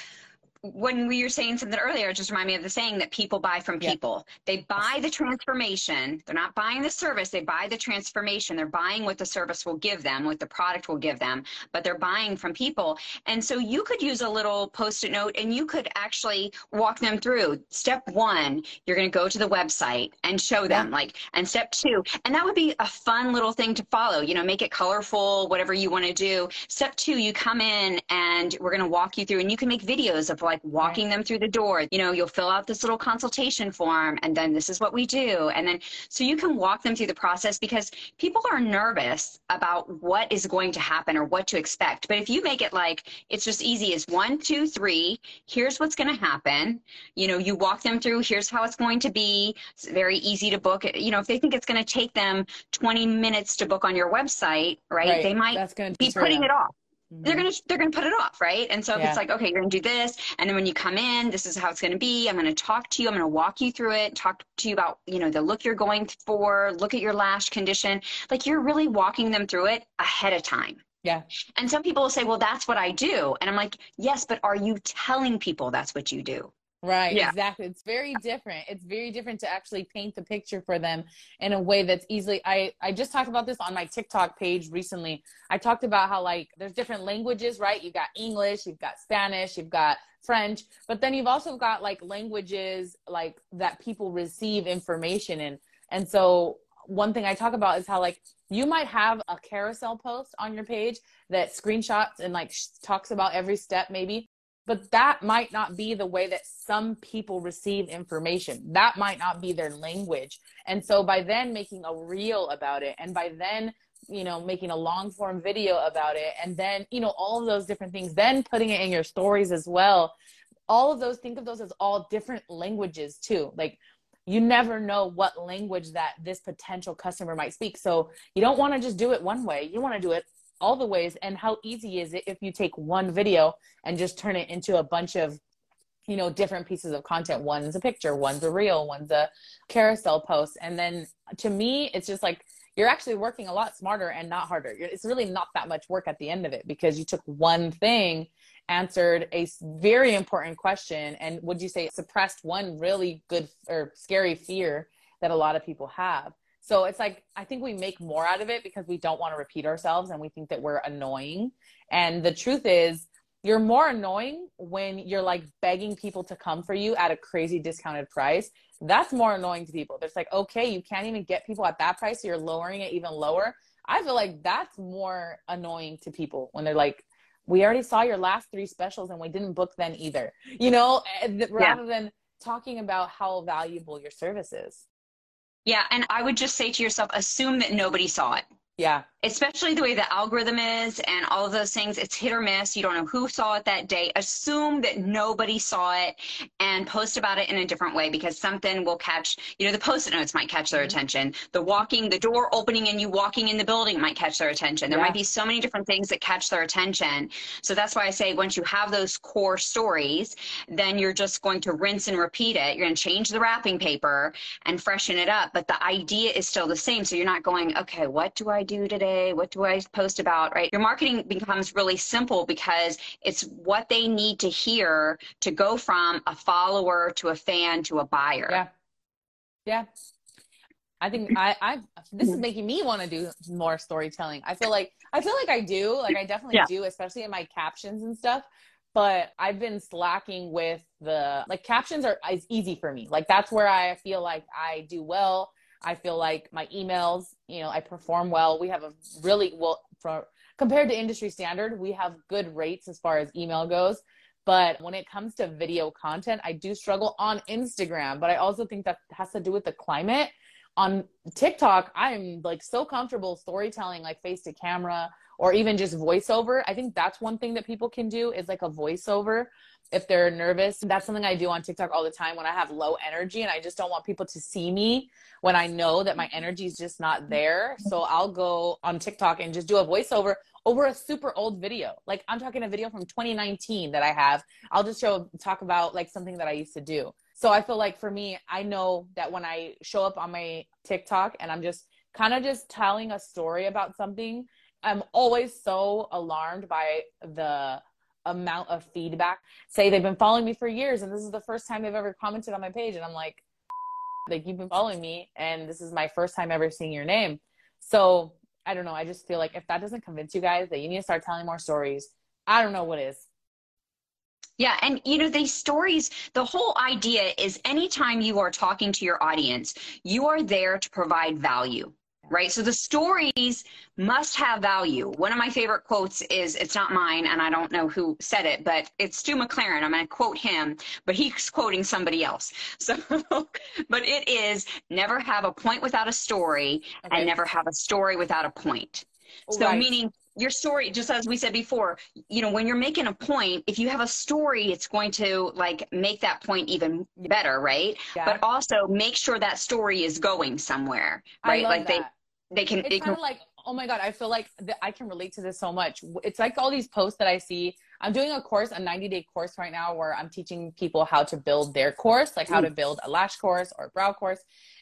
when we were saying something earlier, it just reminded me of the saying that people buy from Yeah. people. They buy the transformation. They're not buying the service. They buy the transformation. They're buying what the service will give them, what the product will give them, but they're buying from people. And so you could use a little post it note and you could actually walk them through. Step one, you're going to go to the website and show them, like, and step two, and that would be a fun little thing to follow, you know, make it colorful, whatever you want to do. Step two, you come in and we're going to walk you through, and you can make videos of like walking them through the door. You know, you'll fill out this little consultation form, and then this is what we do. And then so you can walk them through the process because people are nervous about what is going to happen or what to expect. But if you make it like it's just easy as one, two, three, here's what's going to happen. You know, you walk them through, here's how it's going to be. It's very easy to book. You know, if they think it's going to take them 20 minutes to book on your website, right, they might be putting it off Mm-hmm. they're gonna they're gonna put it off right and so if Yeah. it's like okay you're gonna do this and then when you come in this is how it's gonna be i'm gonna talk to you i'm gonna walk you through it talk to you about you know the look you're going for look at your lash condition like you're really walking them through it ahead of time Yeah. And some people will say, well, that's what I do. And I'm like, yes, but are you telling people that's what you do? Right, yeah. exactly. It's very different. It's very different to actually paint the picture for them in a way that's easily I I just talked about this on my TikTok page recently. I talked about how like there's different languages, right? You've got English, you've got Spanish, you've got French, but then you've also got like languages like that people receive information in. And so one thing I talk about is how like you might have a carousel post on your page that screenshots and like talks about every step maybe but that might not be the way that some people receive information. That might not be their language. And so by then making a reel about it and by then you know making a long form video about it and then you know all of those different things then putting it in your stories as well. All of those think of those as all different languages too. Like you never know what language that this potential customer might speak. So you don't want to just do it one way. You want to do it all the ways and how easy is it if you take one video and just turn it into a bunch of you know different pieces of content. One's a picture one's a reel one's a carousel post. And then to me it's just like you're actually working a lot smarter and not harder. It's really not that much work at the end of it because you took one thing answered a very important question and would you say suppressed one really good or scary fear that a lot of people have so it's like, I think we make more out of it because we don't want to repeat ourselves and we think that we're annoying. And the truth is, you're more annoying when you're like begging people to come for you at a crazy discounted price. That's more annoying to people. It's like, okay, you can't even get people at that price, so you're lowering it even lower. I feel like that's more annoying to people when they're like, we already saw your last three specials and we didn't book then either, you know, rather yeah. than talking about how valuable your service is. Yeah, and I would just say to yourself, assume that nobody saw it. Yeah. Especially the way the algorithm is and all of those things, it's hit or miss. You don't know who saw it that day. Assume that nobody saw it and post about it in a different way because something will catch, you know, the post it notes might catch their mm-hmm. attention. The walking, the door opening and you walking in the building might catch their attention. There yeah. might be so many different things that catch their attention. So that's why I say once you have those core stories, then you're just going to rinse and repeat it. You're going to change the wrapping paper and freshen it up. But the idea is still the same. So you're not going, okay, what do I do today? What do I post about? Right? Your marketing becomes really simple because it's what they need to hear to go from a follower to a fan to a buyer. Yeah. Yeah. I think I, I this is making me want to do more storytelling. I feel like I feel like I do, like I definitely yeah. do, especially in my captions and stuff. But I've been slacking with the like captions are is easy for me. Like that's where I feel like I do well I feel like my emails, you know, I perform well. We have a really well for compared to industry standard, we have good rates as far as email goes. But when it comes to video content, I do struggle on Instagram. But I also think that has to do with the climate. On TikTok, I'm like so comfortable storytelling like face to camera or even just voiceover. I think that's one thing that people can do is like a voiceover if they're nervous. That's something I do on TikTok all the time when I have low energy and I just don't want people to see me when I know that my energy is just not there. So I'll go on TikTok and just do a voiceover over a super old video. Like I'm talking a video from 2019 that I have. I'll just show talk about like something that I used to do. So I feel like for me, I know that when I show up on my TikTok and I'm just kind of just telling a story about something, I'm always so alarmed by the amount of feedback. Say they've been following me for years and this is the first time they've ever commented on my page and I'm like like you've been following me and this is my first time ever seeing your name. So, I don't know, I just feel like if that doesn't convince you guys that you need to start telling more stories, I don't know what is. Yeah, and you know, these stories, the whole idea is anytime you are talking to your audience, you are there to provide value right? So the stories must have value. One of my favorite quotes is it's not mine, and I don't know who said it, but it's Stu McLaren. I'm going to quote him, but he's quoting somebody else. So, but it is never have a point without a story, okay. and never have a story without a point. So, right. meaning your story just as we said before you know when you're making a point if you have a story it's going to like make that point even better right? Yeah. but also make sure that story is going somewhere right? like that. they they can it's kind of like oh my god i feel like i can relate to this so much. It's like all these posts that i see i'm doing a course a 90 day course right now where i'm teaching people how to build their course like how to build a lash course or a brow course.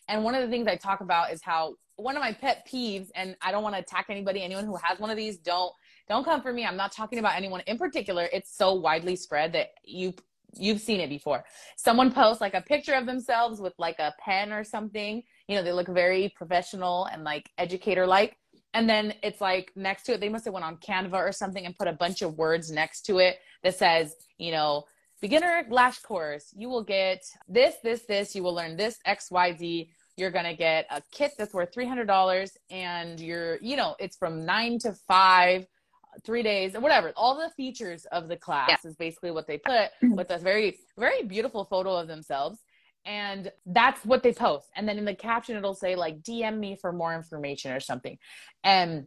And one of the things i talk about is how one of my pet peeves, and I don't want to attack anybody, anyone who has one of these, don't don't come for me. I'm not talking about anyone in particular. It's so widely spread that you you've seen it before. Someone posts like a picture of themselves with like a pen or something. You know, they look very professional and like educator like. And then it's like next to it, they must have went on Canva or something and put a bunch of words next to it that says, you know, beginner lash course. You will get this, this, this. You will learn this X, Y, Z you're going to get a kit that's worth $300 and you're, you know, it's from nine to five, three days or whatever. All the features of the class yeah. is basically what they put mm-hmm. with a very, very beautiful photo of themselves. And that's what they post. And then in the caption, it'll say like, DM me for more information or something. And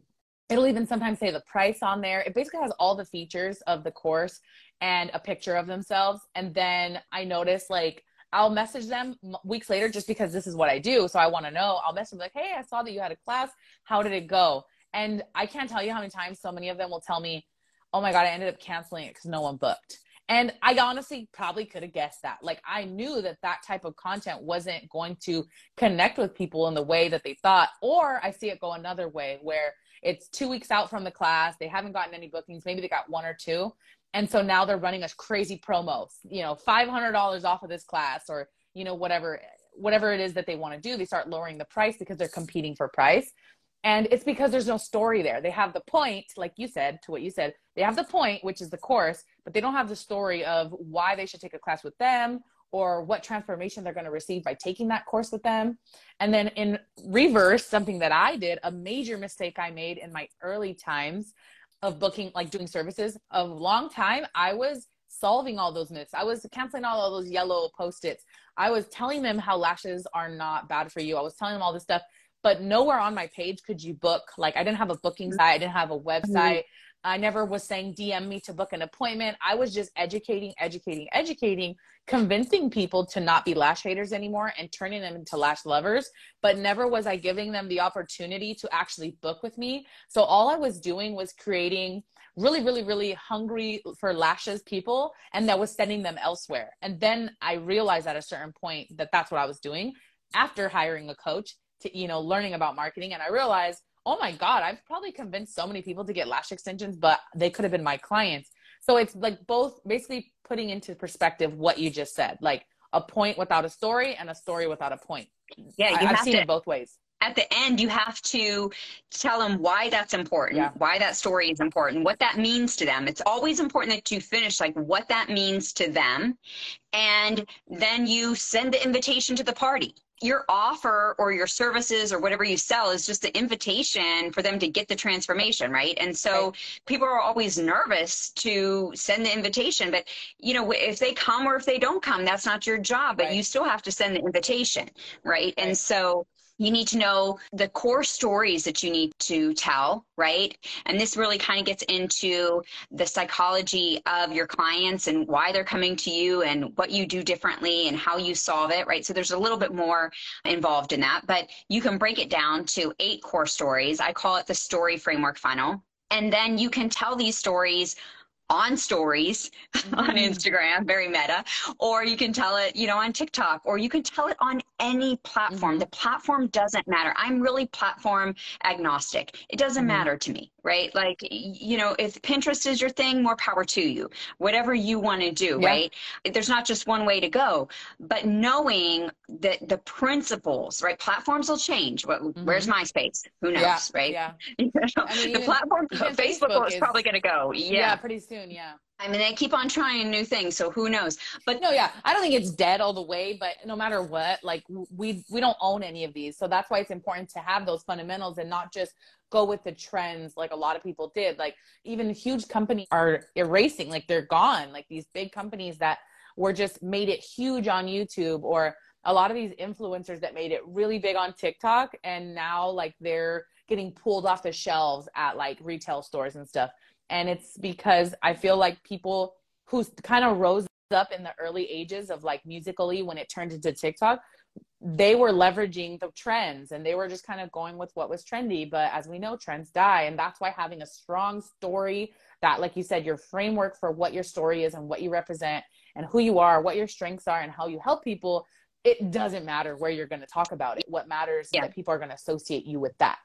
it'll even sometimes say the price on there. It basically has all the features of the course and a picture of themselves. And then I notice like, I'll message them weeks later just because this is what I do. So I want to know. I'll message them like, hey, I saw that you had a class. How did it go? And I can't tell you how many times so many of them will tell me, oh my God, I ended up canceling it because no one booked. And I honestly probably could have guessed that. Like, I knew that that type of content wasn't going to connect with people in the way that they thought. Or I see it go another way where it's two weeks out from the class, they haven't gotten any bookings, maybe they got one or two and so now they're running us crazy promos you know $500 off of this class or you know whatever whatever it is that they want to do they start lowering the price because they're competing for price and it's because there's no story there they have the point like you said to what you said they have the point which is the course but they don't have the story of why they should take a class with them or what transformation they're going to receive by taking that course with them. And then in reverse, something that I did, a major mistake I made in my early times of booking, like doing services, a long time, I was solving all those myths. I was canceling all, all those yellow post-its. I was telling them how lashes are not bad for you. I was telling them all this stuff, but nowhere on my page could you book. Like I didn't have a booking mm-hmm. site. I didn't have a mm-hmm. website. I never was saying DM me to book an appointment. I was just educating, educating, educating, convincing people to not be lash haters anymore and turning them into lash lovers. But never was I giving them the opportunity to actually book with me. So all I was doing was creating really, really, really hungry for lashes people and that was sending them elsewhere. And then I realized at a certain point that that's what I was doing after hiring a coach to, you know, learning about marketing. And I realized oh my God, I've probably convinced so many people to get lash extensions, but they could have been my clients. So it's like both basically putting into perspective what you just said, like a point without a story and a story without a point. Yeah, you I, have seen to, it both ways. At the end, you have to tell them why that's important, yeah. why that story is important, what that means to them. It's always important that you finish like what that means to them. And then you send the invitation to the party your offer or your services or whatever you sell is just the invitation for them to get the transformation right and so right. people are always nervous to send the invitation but you know if they come or if they don't come that's not your job but right. you still have to send the invitation right? right and so you need to know the core stories that you need to tell, right? And this really kind of gets into the psychology of your clients and why they're coming to you and what you do differently and how you solve it, right? So there's a little bit more involved in that, but you can break it down to eight core stories. I call it the story framework funnel. And then you can tell these stories on stories mm-hmm. on Instagram, very meta, or you can tell it, you know, on TikTok, or you can tell it on any platform. Mm-hmm. The platform doesn't matter. I'm really platform agnostic. It doesn't mm-hmm. matter to me, right? Like, you know, if Pinterest is your thing, more power to you. Whatever you want to do, yeah. right? There's not just one way to go, but knowing that the principles, right? Platforms will change. Mm-hmm. Where's MySpace? Who knows, yeah. right? Yeah. I mean, the platform, Facebook, Facebook is probably going to go. Yeah. yeah, pretty soon. Yeah. I mean, they keep on trying new things, so who knows? But no, yeah, I don't think it's dead all the way. But no matter what, like we we don't own any of these, so that's why it's important to have those fundamentals and not just go with the trends like a lot of people did. Like even huge companies are erasing, like they're gone. Like these big companies that were just made it huge on YouTube, or a lot of these influencers that made it really big on TikTok, and now like they're getting pulled off the shelves at like retail stores and stuff and it's because I feel like people who kind of rose up in the early ages of like Musical.ly when it turned into TikTok, they were leveraging the trends and they were just kind of going with what was trendy. But as we know, trends die. And that's why having a strong story that, like you said, your framework for what your story is and what you represent and who you are, what your strengths are, and how you help people, it doesn't matter where you're going to talk about it. What matters yeah. is that people are going to associate you with that.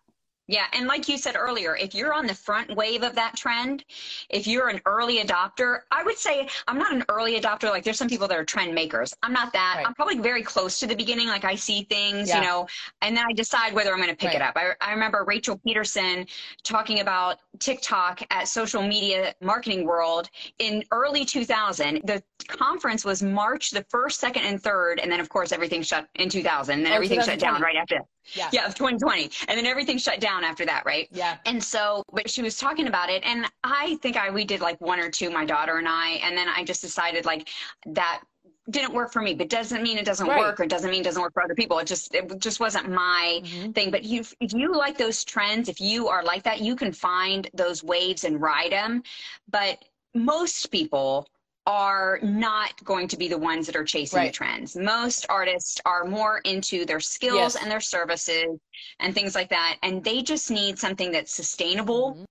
Yeah, and like you said earlier, if you're on the front wave of that trend, if you're an early adopter, I would say I'm not an early adopter. Like there's some people that are trend makers. I'm not that. Right. I'm probably very close to the beginning. Like I see things, yeah. you know, and then I decide whether I'm going to pick right. it up. I, I remember Rachel Pedersen talking about TikTok at Social Media Marketing World in early 2000. The conference was March the first, second, and third, and then of course everything shut in 2000. And then oh, everything shut down right after. Yeah. Yeah, of 2020. And then everything shut down after that, right? Yeah. And so, but she was talking about it. And I think I, we did like one or two, my daughter and I. And then I just decided like that didn't work for me, but doesn't mean it doesn't right. work or doesn't mean it doesn't work for other people. It just, it just wasn't my mm-hmm. thing. But you, if you like those trends, if you are like that, you can find those waves and ride them. But most people, are not going to be the ones that are chasing right. the trends. Most artists are more into their skills yes. and their services and things like that. And they just need something that's sustainable, mm-hmm.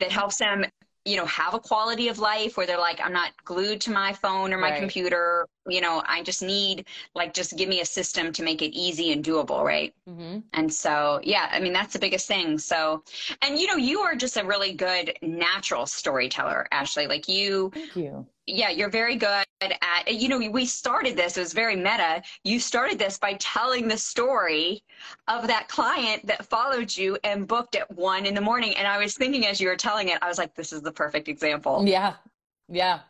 that helps them, you know, have a quality of life where they're like, I'm not glued to my phone or my right. computer. You know, I just need, like, just give me a system to make it easy and doable, right? Mm-hmm. And so, yeah, I mean, that's the biggest thing. So, and, you know, you are just a really good natural storyteller, Ashley. Like, you. Thank you yeah, you're very good at, you know, we started this, it was very meta. You started this by telling the story of that client that followed you and booked at one in the morning. And I was thinking as you were telling it, I was like, this is the perfect example. Yeah. Yeah.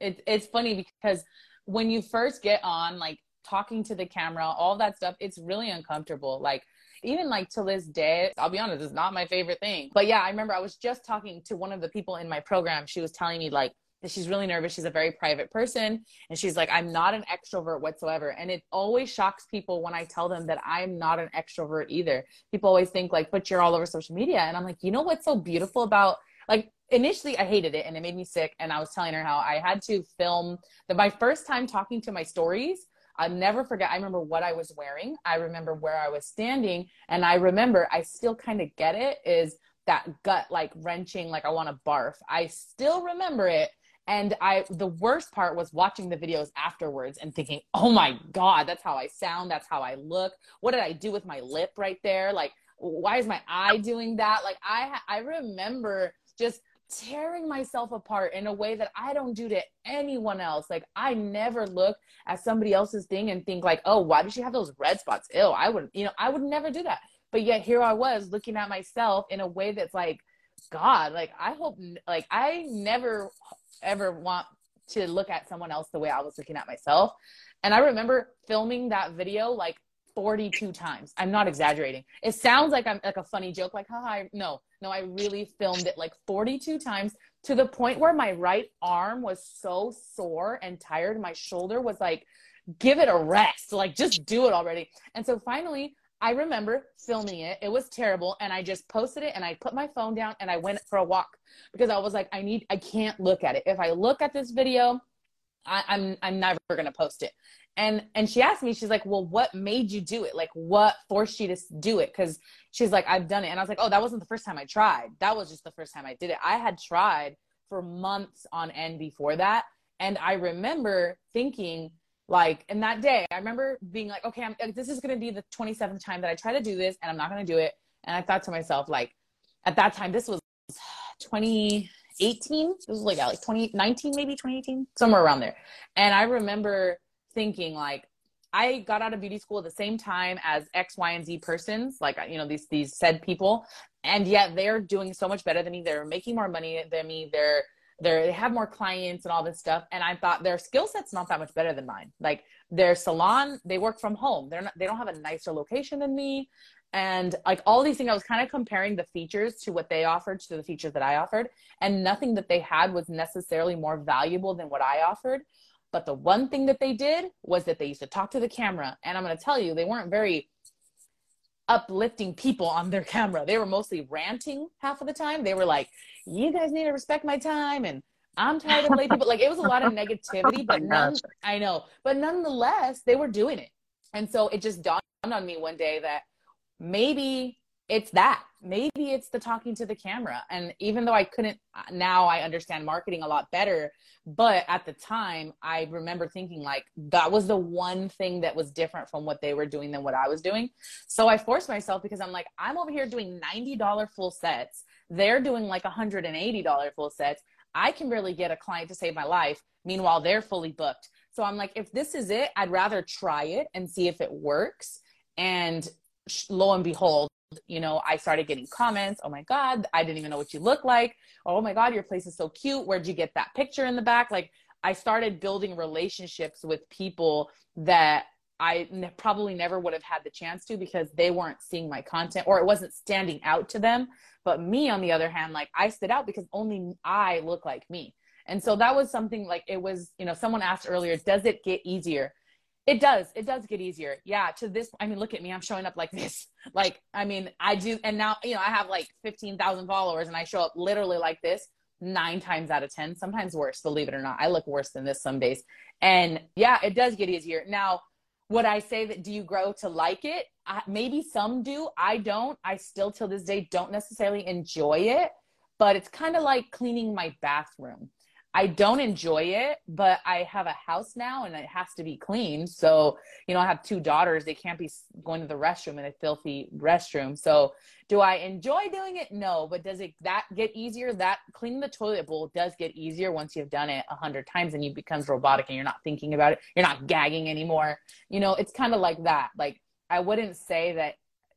It, it's funny because when you first get on, like talking to the camera, all that stuff, it's really uncomfortable. Like, even like to this day, I'll be honest, it's not my favorite thing. But yeah, I remember I was just talking to one of the people in my program. She was telling me like she's really nervous. She's a very private person. And she's like, I'm not an extrovert whatsoever. And it always shocks people when I tell them that I'm not an extrovert either. People always think like, but you're all over social media. And I'm like, you know what's so beautiful about like initially I hated it and it made me sick. And I was telling her how I had to film the my first time talking to my stories. I'll never forget. I remember what I was wearing. I remember where I was standing. And I remember I still kind of get it is that gut like wrenching, like I want to barf. I still remember it and I, the worst part was watching the videos afterwards and thinking, oh my God, that's how I sound. That's how I look. What did I do with my lip right there? Like, why is my eye doing that? Like, I, I remember just tearing myself apart in a way that I don't do to anyone else. Like, I never look at somebody else's thing and think, like, oh, why does she have those red spots? Ew, I would, you know, I would never do that. But yet here I was looking at myself in a way that's like, God, like I hope, like I never ever want to look at someone else the way I was looking at myself. And I remember filming that video like 42 times. I'm not exaggerating. It sounds like I'm like a funny joke, like, haha. No, no, I really filmed it like 42 times to the point where my right arm was so sore and tired. My shoulder was like, give it a rest. Like, just do it already. And so finally, I remember filming it. It was terrible. And I just posted it and I put my phone down and I went for a walk because I was like, I need, I can't look at it. If I look at this video, I, I'm, I'm never to post it. And, and she asked me, she's like, well, what made you do it? Like what forced you to do it? Cause she's like, I've done it. And I was like, oh, that wasn't the first time I tried. That was just the first time I did it. I had tried for months on end before that. And I remember thinking, like in that day i remember being like okay I'm, this is going to be the 27th time that i try to do this and i'm not going to do it. And i thought to myself like at that time this was 2018 this was like yeah, like 2019 maybe 2018 somewhere around there. And i remember thinking like i got out of beauty school at the same time as x y and z persons like you know these these said people and yet they're doing so much better than me. They're making more money than me. They're they have more clients and all this stuff. And i thought their skill set's not that much better than mine. Like their salon they work from home. They're not they don't have a nicer location than me. And like all these things i was kind of comparing the features to what they offered to the features that i offered. And nothing that they had was necessarily more valuable than what i offered. But the one thing that they did was that they used to talk to the camera. And i'm going to tell you they weren't very uplifting people on their camera. They were mostly ranting half of the time. They were like, "You guys need to respect my time," and I'm tired of late people. Like it was a lot of negativity, but none. I know, but nonetheless, they were doing it, and so it just dawned on me one day that maybe it's that. Maybe it's the talking to the camera. And even though i couldn't now i understand marketing a lot better but at the time i remember thinking like that was the one thing that was different from what they were doing than what i was doing. So i forced myself because i'm like i'm over here doing $90 full sets. They're doing like $180 full sets. I can barely get a client to save my life. Meanwhile they're fully booked. So i'm like if this is it i'd rather try it and see if it works. And lo and behold you know, I started getting comments. Oh my God, I didn't even know what you look like. Oh my God, your place is so cute. Where'd you get that picture in the back? Like, I started building relationships with people that I ne- probably never would have had the chance to because they weren't seeing my content or it wasn't standing out to them. But me, on the other hand, like I stood out because only I look like me. And so that was something like it was, you know, someone asked earlier, does it get easier? It does. It does get easier. Yeah. To this, I mean, look at me. I'm showing up like this. Like, I mean, I do. And now, you know, I have like 15,000 followers and I show up literally like this nine times out of 10, sometimes worse, believe it or not. I look worse than this some days. And yeah, it does get easier. Now, would I say that do you grow to like it? I, maybe some do. I don't. I still, till this day, don't necessarily enjoy it, but it's kind of like cleaning my bathroom. I don't enjoy it, but I have a house now and it has to be clean. So, you know, I have two daughters. They can't be going to the restroom in a filthy restroom. So, do I enjoy doing it? No. But does it that get easier? That cleaning the toilet bowl does get easier once you've done it a hundred times and you becomes robotic and you're not thinking about it. You're not gagging anymore. You know, it's kind of like that. Like I wouldn't say that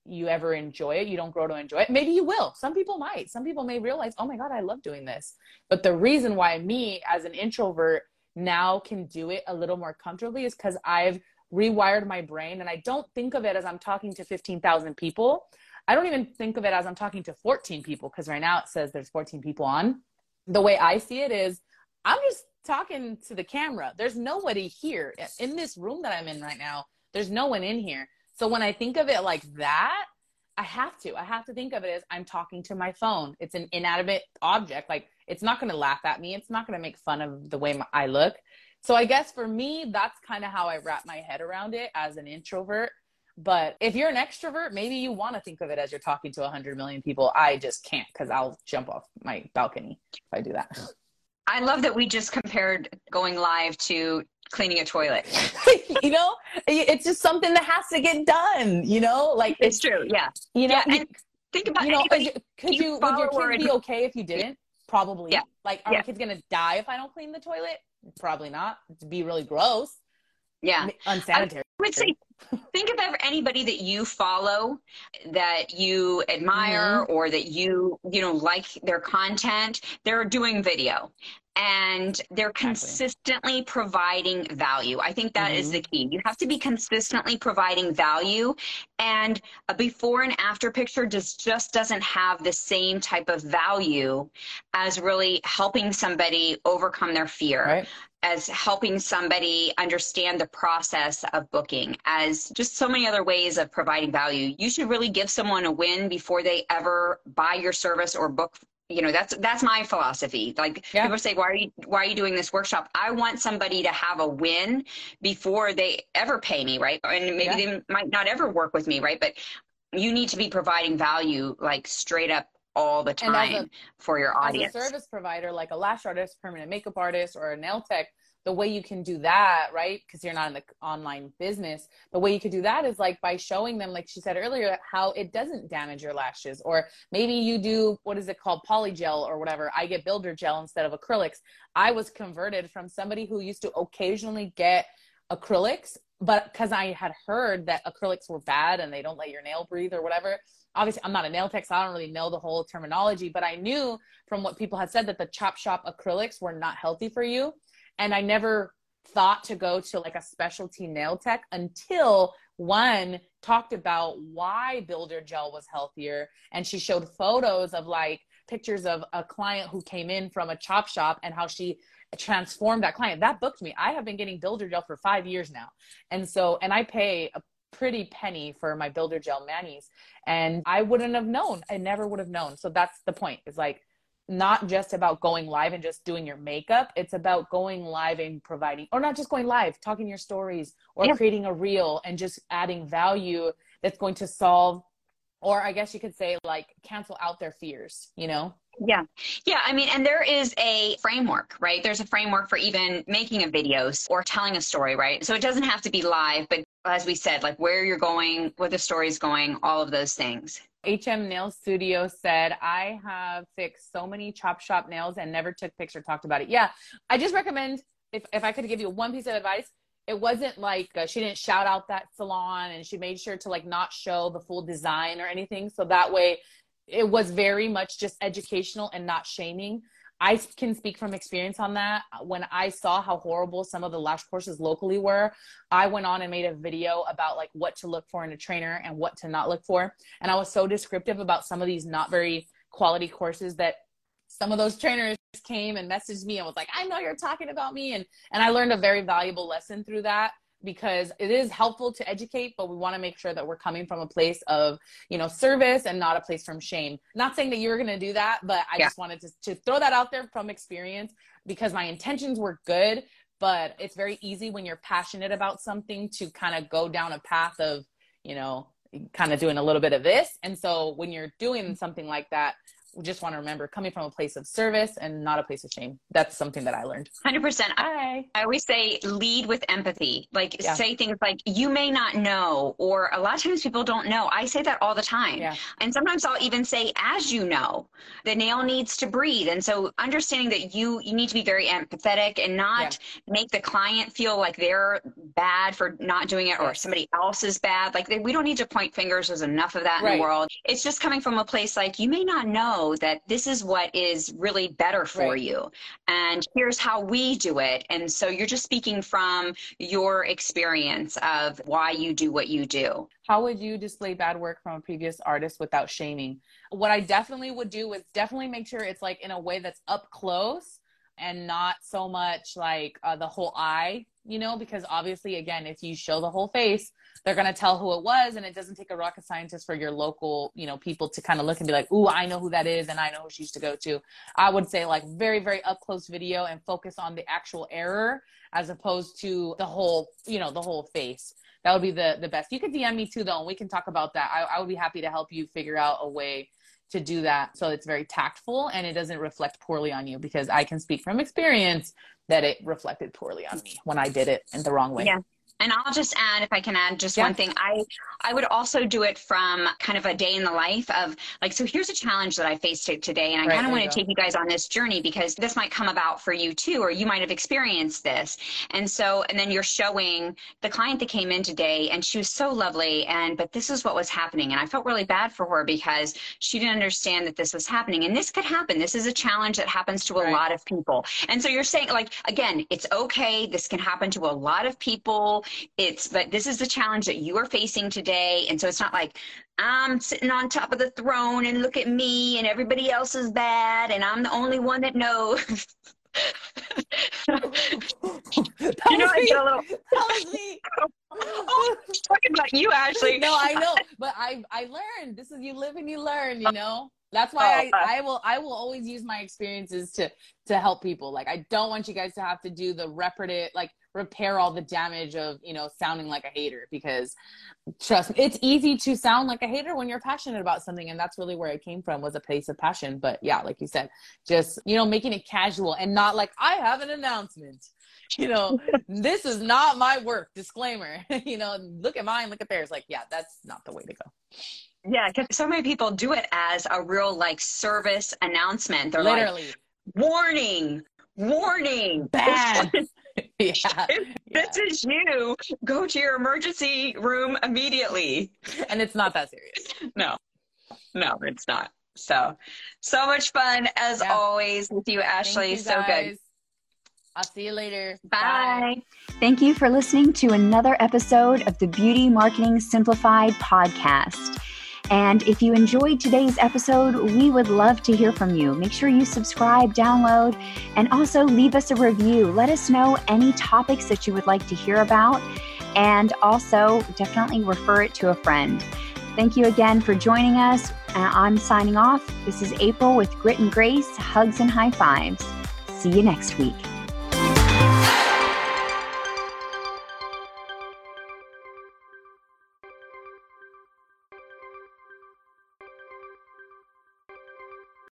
you ever enjoy it. You don't grow to enjoy it. Maybe you will. Some people might. Some people may realize, oh my God, I love doing this. But the reason why me as an introvert now can do it a little more comfortably is because I've rewired my brain and I don't think of it as I'm talking to 15,000 people. I don't even think of it as I'm talking to 14 people because right now it says there's 14 people on. The way I see it is I'm just talking to the camera. There's nobody here in this room that I'm in right now. There's no one in here. So when I think of it like that, I have to. I have to think of it as I'm talking to my phone. It's an inanimate object. Like it's not going to laugh at me. It's not going to make fun of the way my, I look. So I guess for me, that's kind of how I wrap my head around it as an introvert. But if you're an extrovert, maybe you want to think of it as you're talking to 100 million people. I just can't because I'll jump off my balcony if I do that. I love that we just compared going live to cleaning a toilet. you know, it's just something that has to get done. You know, like it's, it's true. Yeah. You know, yeah, think about you know, anybody, could you, would your kids be okay if you didn't? Probably. Yeah. Like, are yeah. kids gonna die if I don't clean the toilet? Probably not. It'd be really gross. Yeah. Unsanitary. I would say think of anybody that you follow that you admire mm-hmm. or that you you know like their content they're doing video and they're consistently providing value. I think that mm-hmm. is the key. You have to be consistently providing value, and a before and after picture just just doesn't have the same type of value as really helping somebody overcome their fear. Right. As helping somebody understand the process of booking, as just so many other ways of providing value. You should really give someone a win before they ever buy your service or book you know that's that's my philosophy. Like yeah. people say why are you why are you doing this workshop? I want somebody to have a win before they ever pay me right? And maybe yeah. they might not ever work with me right? But you need to be providing value like straight up all the time a, for your audience as a service provider like a lash artist permanent makeup artist or a nail tech the way you can do that, right? Because you're not in the online business. The way you could do that is like by showing them, like she said earlier, how it doesn't damage your lashes. Or maybe you do, what is it called? Polygel or whatever. I get builder gel instead of acrylics. I was converted from somebody who used to occasionally get acrylics, but because I had heard that acrylics were bad and they don't let your nail breathe or whatever. Obviously, I'm not a nail tech, so I don't really know the whole terminology, but I knew from what people had said that the chop shop acrylics were not healthy for you and I never thought to go to like a specialty nail tech until one talked about why builder gel was healthier. And she showed photos of like pictures of a client who came in from a chop shop and how she transformed that client. That booked me. I have been getting builder gel for five years now. And so and i pay a pretty penny for my builder gel manis. And i wouldn't have known. I never would have known. So that's the point. Is like not just about going live and just doing your makeup. It's about going live and providing, or not just going live, talking your stories or yeah. creating a reel and just adding value that's going to solve or I guess you could say like cancel out their fears, you know? Yeah. Yeah. I mean, and there is a framework, right? There's a framework for even making a videos or telling a story, right? So it doesn't have to be live, but as we said, like where you're going, where the story's going, all of those things. HM Nail Studio said, I have fixed so many chop shop nails and never took pics or talked about it. Yeah. I just recommend if, if I could give you one piece of advice, it wasn't like uh, she didn't shout out that salon and she made sure to like not show the full design or anything. So that way it was very much just educational and not shaming. I can speak from experience on that. When I saw how horrible some of the lash courses locally were, I went on and made a video about like what to look for in a trainer and what to not look for. And I was so descriptive about some of these not very quality courses that some of those trainers came and messaged me and was like, I know you're talking about me. And, and I learned a very valuable lesson through that because it is helpful to educate but we want to make sure that we're coming from a place of you know service and not a place from shame not saying that you're going to do that but i yeah. just wanted to, to throw that out there from experience because my intentions were good but it's very easy when you're passionate about something to kind of go down a path of you know kind of doing a little bit of this and so when you're doing something like that just want to remember coming from a place of service and not a place of shame. That's something that I learned. 100%. I, I always say lead with empathy. Like yeah. say things like, you may not know, or a lot of times people don't know. I say that all the time. Yeah. And sometimes I'll even say, as you know, the nail needs to breathe. And so understanding that you, you need to be very empathetic and not yeah. make the client feel like they're bad for not doing it or somebody else is bad. Like they, we don't need to point fingers. There's enough of that right. in the world. It's just coming from a place like, you may not know that this is what is really better for right. you and here's how we do it. And so you're just speaking from your experience of why you do what you do. How would you display bad work from a previous artist without shaming? What i definitely would do is definitely make sure it's like in a way that's up close and not so much like uh, the whole eye you know because obviously again if you show the whole face they're going to tell who it was and it doesn't take a rocket scientist for your local you know people to kind of look and be like ooh i know who that is and i know who she used to go to. I would say like very very up close video and focus on the actual error as opposed to the whole you know the whole face. That would be the the best. You could dm me too though and we can talk about that. I, I would be happy to help you figure out a way to do that so it's very tactful and it doesn't reflect poorly on you because i can speak from experience that it reflected poorly on me when i did it in the wrong way. Yeah and I'll just add, if I can add just yeah. one thing, I I would also do it from kind of a day in the life of like, so here's a challenge that I faced today, and I right, kind of want to take you guys on this journey because this might come about for you too, or you might have experienced this. And so, and then you're showing the client that came in today, and she was so lovely, and but this is what was happening, and I felt really bad for her because she didn't understand that this was happening, and this could happen. This is a challenge that happens to a right. lot of people, and so you're saying like again, it's okay. This can happen to a lot of people it's but this is the challenge that you are facing today and so it's not like i'm sitting on top of the throne and look at me and everybody else is bad and i'm the only one that knows you know, I get a little. oh, talking about you, Ashley. No, I know, but I I learned. This is you live and you learn. You know. That's why oh, I, uh. I will I will always use my experiences to to help people. Like I don't want you guys to have to do the repetitive like repair all the damage of you know sounding like a hater because trust me it's easy to sound like a hater when you're passionate about something and that's really where it came from was a place of passion. But yeah like you said just you know making it casual and not like i have an announcement. You know this is not my work disclaimer. You know look at mine look at theirs. Like yeah that's not the way to go. Yeah because so many people do it as a real like service announcement. They're literally. Like warning warning. Bad yeah. If this is you, go to your emergency room immediately. And it's not that serious. No, no, it's not. So, so much fun as yeah. always with you, Ashley. You, so good. I'll see you later. Bye. Bye. Thank you for listening to another episode of the Beauty Marketing Simplified podcast. And if you enjoyed today's episode, we would love to hear from you. Make sure you subscribe, download, and also leave us a review. Let us know any topics that you would like to hear about, and also definitely refer it to a friend. Thank you again for joining us. Uh, I'm signing off. This is April with Grit and Grace, hugs and high fives. See you next week.